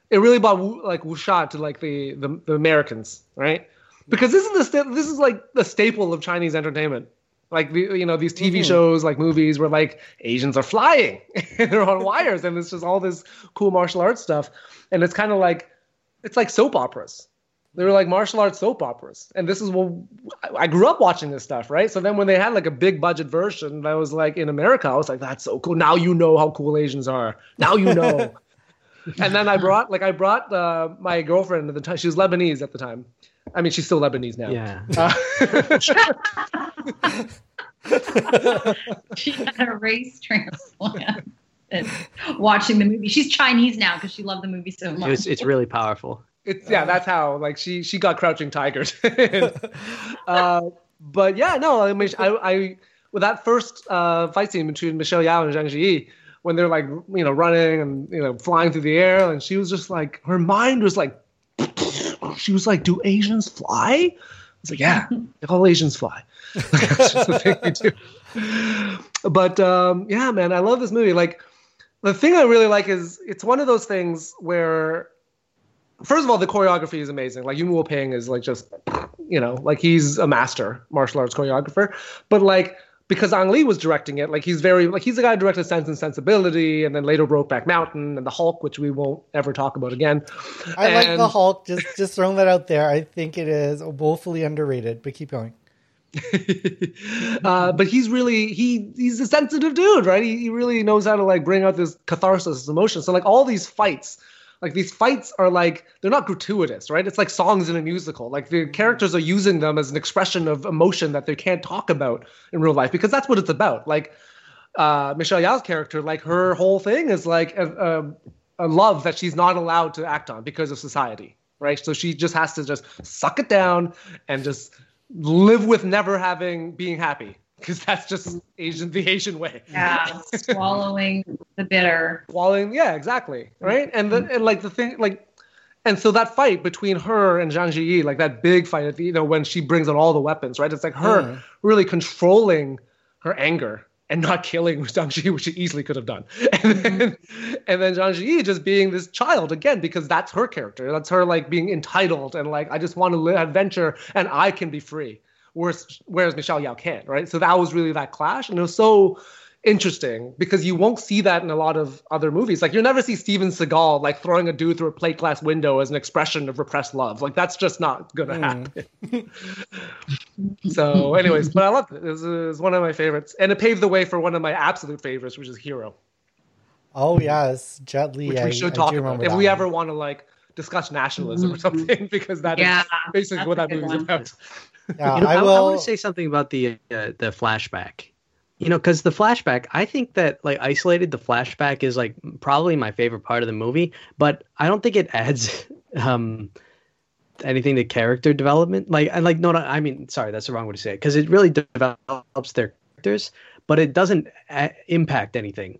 it really brought like wuxia to like the, the, the Americans, right? Because this is the this is like the staple of Chinese entertainment. Like the you know these TV mm-hmm. shows, like movies, where like Asians are flying, they're on wires, and it's just all this cool martial arts stuff, and it's kind of like it's like soap operas. They were like martial arts soap operas, and this is what I grew up watching this stuff, right? So then when they had like a big budget version that was like in America, I was like, that's so cool. Now you know how cool Asians are. Now you know. and then I brought like I brought uh, my girlfriend at the time. She was Lebanese at the time. I mean, she's still Lebanese now. Yeah. Uh, she had a race transplant. watching the movie. She's Chinese now because she loved the movie so much. It's, it's really powerful. It's yeah, that's how like she she got Crouching Tigers. uh, but yeah, no, I mean, I, I with that first uh, fight scene between Michelle Yeoh and Zhang Ziyi, when they're like you know running and you know flying through the air, and she was just like her mind was like she was like, "Do Asians fly?" I was like, "Yeah, all Asians fly." That's just the thing we do. But um, yeah, man, I love this movie. Like the thing I really like is it's one of those things where first of all, the choreography is amazing. Like Yuen Woo-ping is like just, you know, like he's a master martial arts choreographer. But like because Ang Lee was directing it, like he's very like he's the guy who directed Sense and Sensibility, and then later Brokeback Mountain and the Hulk, which we won't ever talk about again. I and, like the Hulk. Just just throwing that out there. I think it is woefully underrated. But keep going. uh, but he's really he he's a sensitive dude, right? He, he really knows how to like bring out this catharsis, this emotion. So like all these fights like these fights are like they're not gratuitous right? It's like songs in a musical. Like the characters are using them as an expression of emotion that they can't talk about in real life because that's what it's about. Like uh, michelle Yeoh's character like her whole thing is like a, a, a love that she's not allowed to act on because of society right? So she just has to just suck it down and just live with never having being happy because that's just Asian the Asian way. Yeah, swallowing the bitter. Swallowing, yeah, exactly, right. And the and like the thing, like, and so that fight between her and Zhang Ziyi, like that big fight, at the, you know, when she brings out all the weapons, right? It's like her mm. really controlling her anger and not killing Zhang Ziyi, which she easily could have done. And then, and then Zhang Ziyi just being this child again, because that's her character. That's her like being entitled and like, I just want to live adventure and I can be free whereas, whereas Michelle Yeoh can't, right? So that was really that clash. And it was so interesting because you won't see that in a lot of other movies. Like you'll never see Steven Seagal like throwing a dude through a plate glass window as an expression of repressed love. Like that's just not gonna mm. happen. so, anyways, but I loved it. It was, it was, one of my favorites, and it paved the way for one of my absolute favorites, which is Hero. Oh yes, Jet Li. Which we should I, talk I about if we one. ever want to like discuss nationalism or mm-hmm. something, because that yeah, is basically what that movie's about. Yeah, you know, I, will... I, want to say something about the uh, the flashback. You know, because the flashback, I think that like isolated, the flashback is like probably my favorite part of the movie, but I don't think it adds um, anything to character development. Like, I like no, no, I mean, sorry, that's the wrong way to say it because it really develops their characters, but it doesn't a- impact anything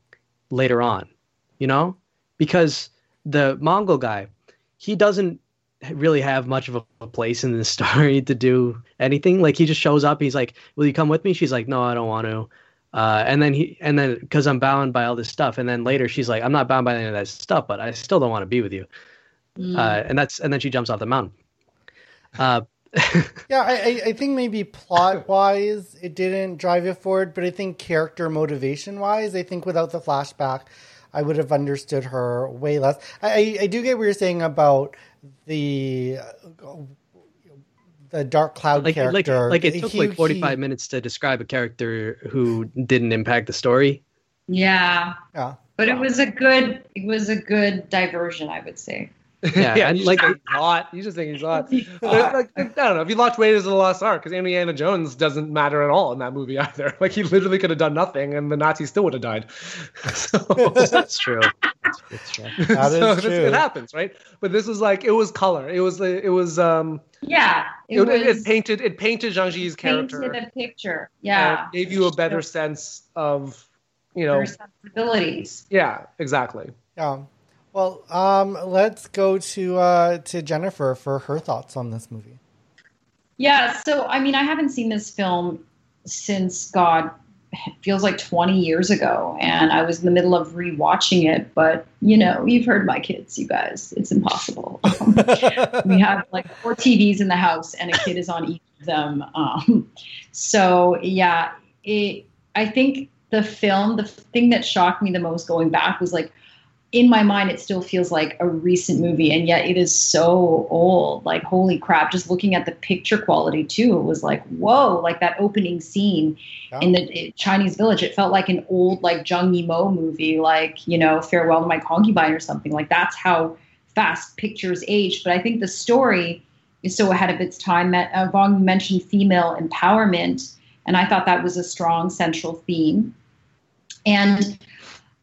later on. You know, because the Mongol guy, he doesn't really have much of a place in the story to do anything. Like he just shows up. He's like, "Will you come with me?" She's like, "No, I don't want to." Uh, and then he, and then because I'm bound by all this stuff, and then later she's like, "I'm not bound by any of that stuff, but I still don't want to be with you." Mm. Uh, and that's and then she jumps off the mountain. Uh, yeah, I, I think maybe plot wise it didn't drive it forward, but I think character motivation wise, I think without the flashback, I would have understood her way less. I, I do get what you're saying about the the dark cloud like, character. Like, like it took he, like 45 he, minutes to describe a character who didn't impact the story. Yeah. Yeah. But it was a good it was a good diversion, I would say. Yeah, yeah and like he's hot. You just think he's hot. like, I don't know. If he watch Raiders of the Lost Ark, because Indiana Jones doesn't matter at all in that movie either. Like he literally could have done nothing, and the Nazis still would have died. So, that's true. That's, true. That so true. It happens, right? But this was like it was color. It was it was um. Yeah, it, it, was, it painted it painted Zhang Ziyi's character. Painted a picture. Yeah, gave you a better sense of you know sensibilities. Yeah, exactly. Yeah. Well, um, let's go to uh, to Jennifer for her thoughts on this movie. Yeah, so I mean, I haven't seen this film since God feels like 20 years ago, and I was in the middle of rewatching it. But you know, you've heard my kids, you guys. It's impossible. we have like four TVs in the house, and a kid is on each of them. Um, so yeah, it, I think the film, the thing that shocked me the most going back was like in my mind it still feels like a recent movie and yet it is so old like holy crap just looking at the picture quality too it was like whoa like that opening scene yeah. in the chinese village it felt like an old like zhang yimou movie like you know farewell to my concubine or something like that's how fast pictures age but i think the story is so ahead of its time that uh, vong mentioned female empowerment And I thought that was a strong central theme. And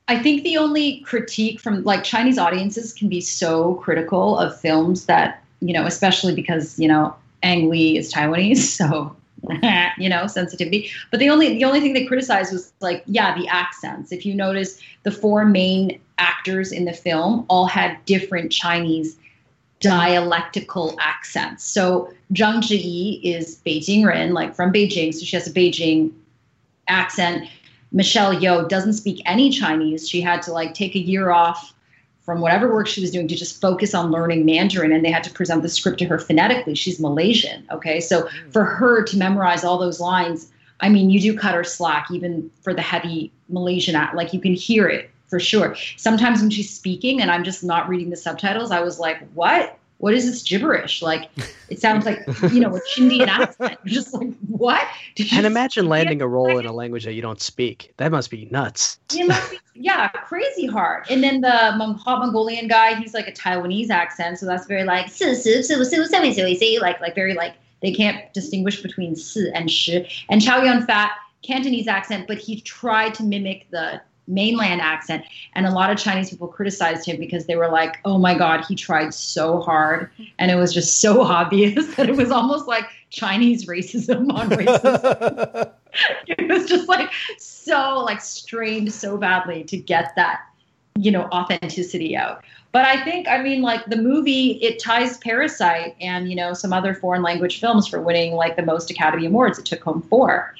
I think the only critique from like Chinese audiences can be so critical of films that, you know, especially because, you know, Ang Lee is Taiwanese, so you know, sensitivity. But the only the only thing they criticized was like, yeah, the accents. If you notice, the four main actors in the film all had different Chinese dialectical accents. So Zhang Ziyi is Beijing Ren, like from Beijing, so she has a Beijing accent. Michelle Yeoh doesn't speak any Chinese. She had to like take a year off from whatever work she was doing to just focus on learning Mandarin and they had to present the script to her phonetically. She's Malaysian. Okay. So mm. for her to memorize all those lines, I mean, you do cut her slack even for the heavy Malaysian act. Like you can hear it for sure. Sometimes when she's speaking and I'm just not reading the subtitles, I was like, what? What is this gibberish? Like, it sounds like, you know, a Chindian accent. You're just like, what? And imagine landing a role in a language that you don't speak. That must be nuts. It must be, yeah, crazy hard. And then the hot Mongolian guy, he's like a Taiwanese accent. So that's very like, like, like very like, they can't distinguish between si and shi. And Chow Yun Fat, Cantonese accent, but he tried to mimic the mainland accent. And a lot of Chinese people criticized him because they were like, oh my God, he tried so hard. And it was just so obvious that it was almost like Chinese racism on racism. it was just like so like strained so badly to get that, you know, authenticity out. But I think, I mean, like the movie, it ties Parasite and, you know, some other foreign language films for winning like the most Academy Awards. It took home four.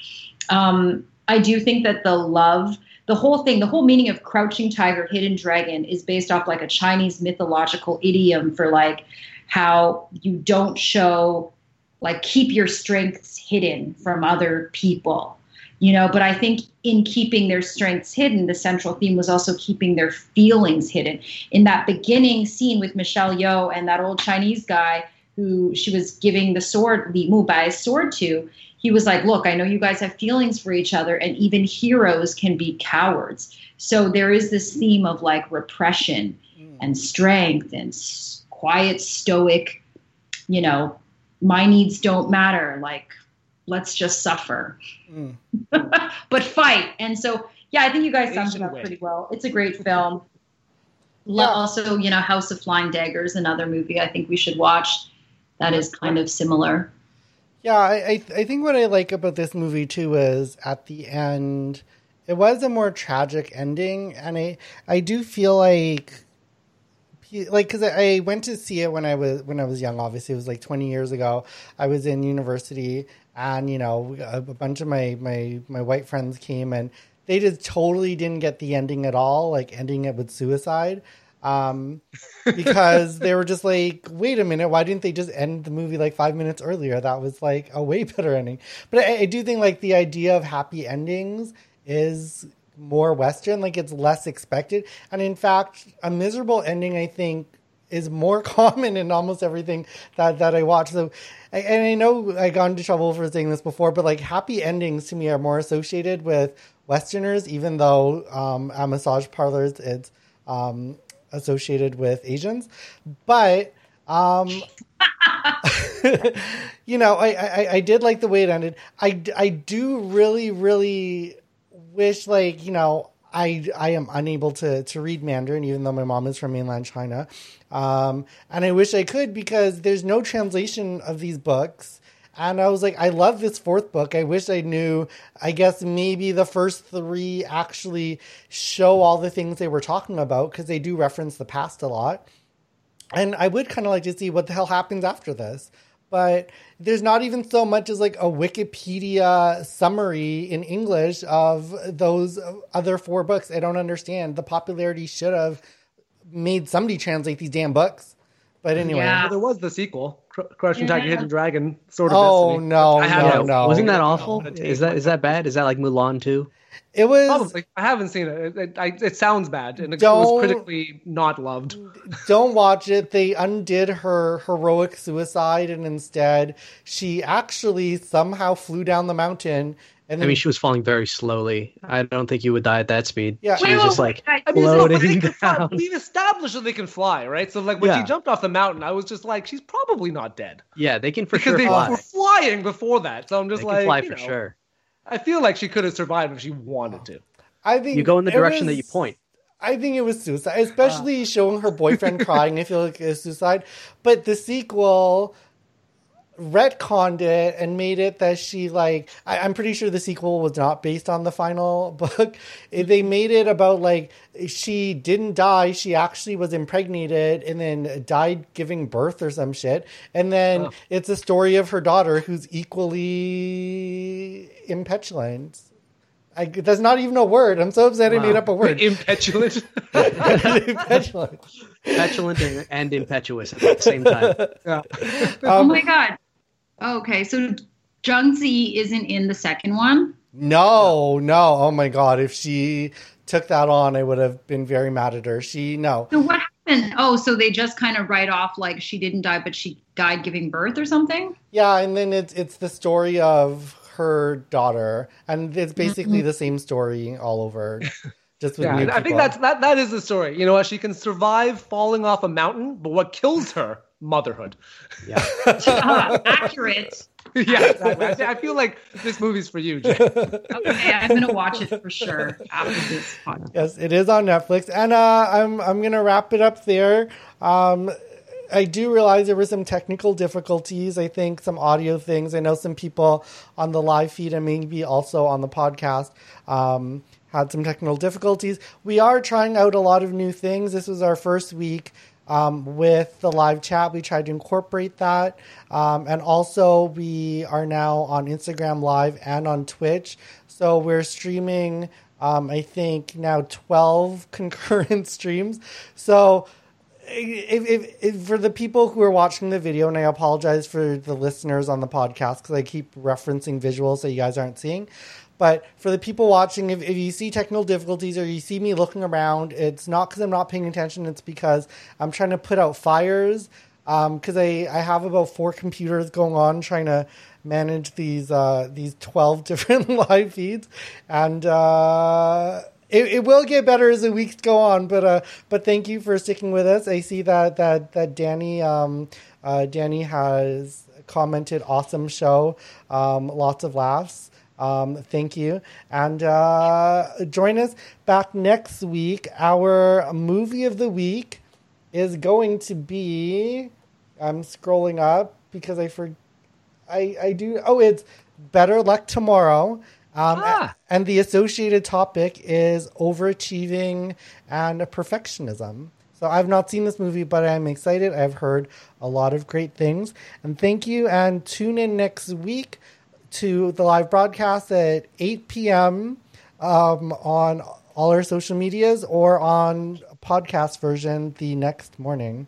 Um, I do think that the love the whole thing, the whole meaning of crouching tiger, hidden dragon is based off like a Chinese mythological idiom for like how you don't show, like, keep your strengths hidden from other people. You know, but I think in keeping their strengths hidden, the central theme was also keeping their feelings hidden. In that beginning scene with Michelle Yeoh and that old Chinese guy who she was giving the sword, Li Mubai's sword to, he was like, Look, I know you guys have feelings for each other, and even heroes can be cowards. So there is this theme of like repression mm. and strength and s- quiet, stoic, you know, my needs don't matter. Like, let's just suffer, mm. but fight. And so, yeah, I think you guys summed it up pretty well. It's a great film. Yeah. Also, you know, House of Flying Daggers, another movie I think we should watch that is kind of similar. Yeah, I I think what I like about this movie too is at the end, it was a more tragic ending, and I I do feel like like because I went to see it when I was when I was young. Obviously, it was like twenty years ago. I was in university, and you know, a, bunch of my my my white friends came, and they just totally didn't get the ending at all. Like ending it with suicide um, because they were just like, wait a minute, why didn't they just end the movie like five minutes earlier? That was like a way better ending. But I, I do think like the idea of happy endings is more Western, like it's less expected. And in fact, a miserable ending, I think, is more common in almost everything that, that I watch. So, and I know I got into trouble for saying this before, but like happy endings to me are more associated with Westerners, even though um, at massage parlors it's um, associated with Asians, but um, you know, I, I, I did like the way it ended. I, I do really really wish like you know I I am unable to to read Mandarin even though my mom is from mainland China, um, and I wish I could because there's no translation of these books. And I was like, I love this fourth book. I wish I knew. I guess maybe the first three actually show all the things they were talking about because they do reference the past a lot. And I would kind of like to see what the hell happens after this. But there's not even so much as like a Wikipedia summary in English of those other four books. I don't understand. The popularity should have made somebody translate these damn books. But anyway, yeah. well, there was the sequel, Crouching Tiger, Hidden Dragon, Sword of. Oh Destiny. no, no, no! Wasn't that awful? Is that is that bad? Is that like Mulan too? It was. Probably. I haven't seen it. It, it, it sounds bad, and it was critically not loved. Don't watch it. They undid her heroic suicide, and instead, she actually somehow flew down the mountain and then, I mean, she was falling very slowly. I don't think you would die at that speed. Yeah, she was just like I mean, floating down. We've established that they can fly, right? So, like when yeah. she jumped off the mountain, I was just like, she's probably not dead. Yeah, they can for because sure they fly. were flying before that. So I'm just they like, fly for know. sure. I feel like she could have survived if she wanted to. I think you go in the direction was, that you point. I think it was suicide, especially uh. showing her boyfriend crying. I feel like it's suicide. But the sequel retconned it and made it that she like I, am pretty sure the sequel was not based on the final book. they made it about like she didn't die, she actually was impregnated and then died giving birth or some shit. And then oh. it's a story of her daughter who's equally impetulant. I, that's not even a word. I'm so upset wow. I made up a word. Impetulant. Impetulant. Petulant and, and, impetuous at the same time. Yeah. Um, oh my god. Okay, so Jungzi isn't in the second one. No, no. Oh my god, if she took that on, I would have been very mad at her. She no. So what happened? Oh, so they just kind of write off like she didn't die, but she died giving birth or something. Yeah, and then it's it's the story of her daughter, and it's basically mm-hmm. the same story all over. Just with yeah, I think that's that that is the story. You know, what? she can survive falling off a mountain, but what kills her motherhood. Yeah. uh, accurate. yeah, exactly. I feel like this movie's for you, Jay. Okay, I'm gonna watch it for sure after this podcast. Yes, it is on Netflix, and uh, I'm I'm gonna wrap it up there. Um, I do realize there were some technical difficulties. I think some audio things. I know some people on the live feed and maybe also on the podcast um, had some technical difficulties. We are trying out a lot of new things. This was our first week um, with the live chat. We tried to incorporate that. Um, and also, we are now on Instagram Live and on Twitch. So we're streaming, um, I think, now 12 concurrent streams. So. If, if, if, for the people who are watching the video, and I apologize for the listeners on the podcast because I keep referencing visuals that you guys aren't seeing, but for the people watching, if, if you see technical difficulties or you see me looking around, it's not because I'm not paying attention. It's because I'm trying to put out fires. Because um, I, I have about four computers going on trying to manage these uh, these 12 different live feeds. And uh, it, it will get better as the weeks go on. But uh, but thank you for sticking with us. I see that that that Danny um, uh, Danny has commented awesome show, um, lots of laughs. Um, thank you. And uh, join us back next week. Our movie of the week is going to be. I'm scrolling up because I for, I I do. Oh, it's Better Luck Tomorrow. Um, ah. And the associated topic is overachieving and perfectionism. So I've not seen this movie, but I'm excited. I've heard a lot of great things. And thank you. And tune in next week to the live broadcast at 8 p.m. Um, on all our social medias or on podcast version the next morning.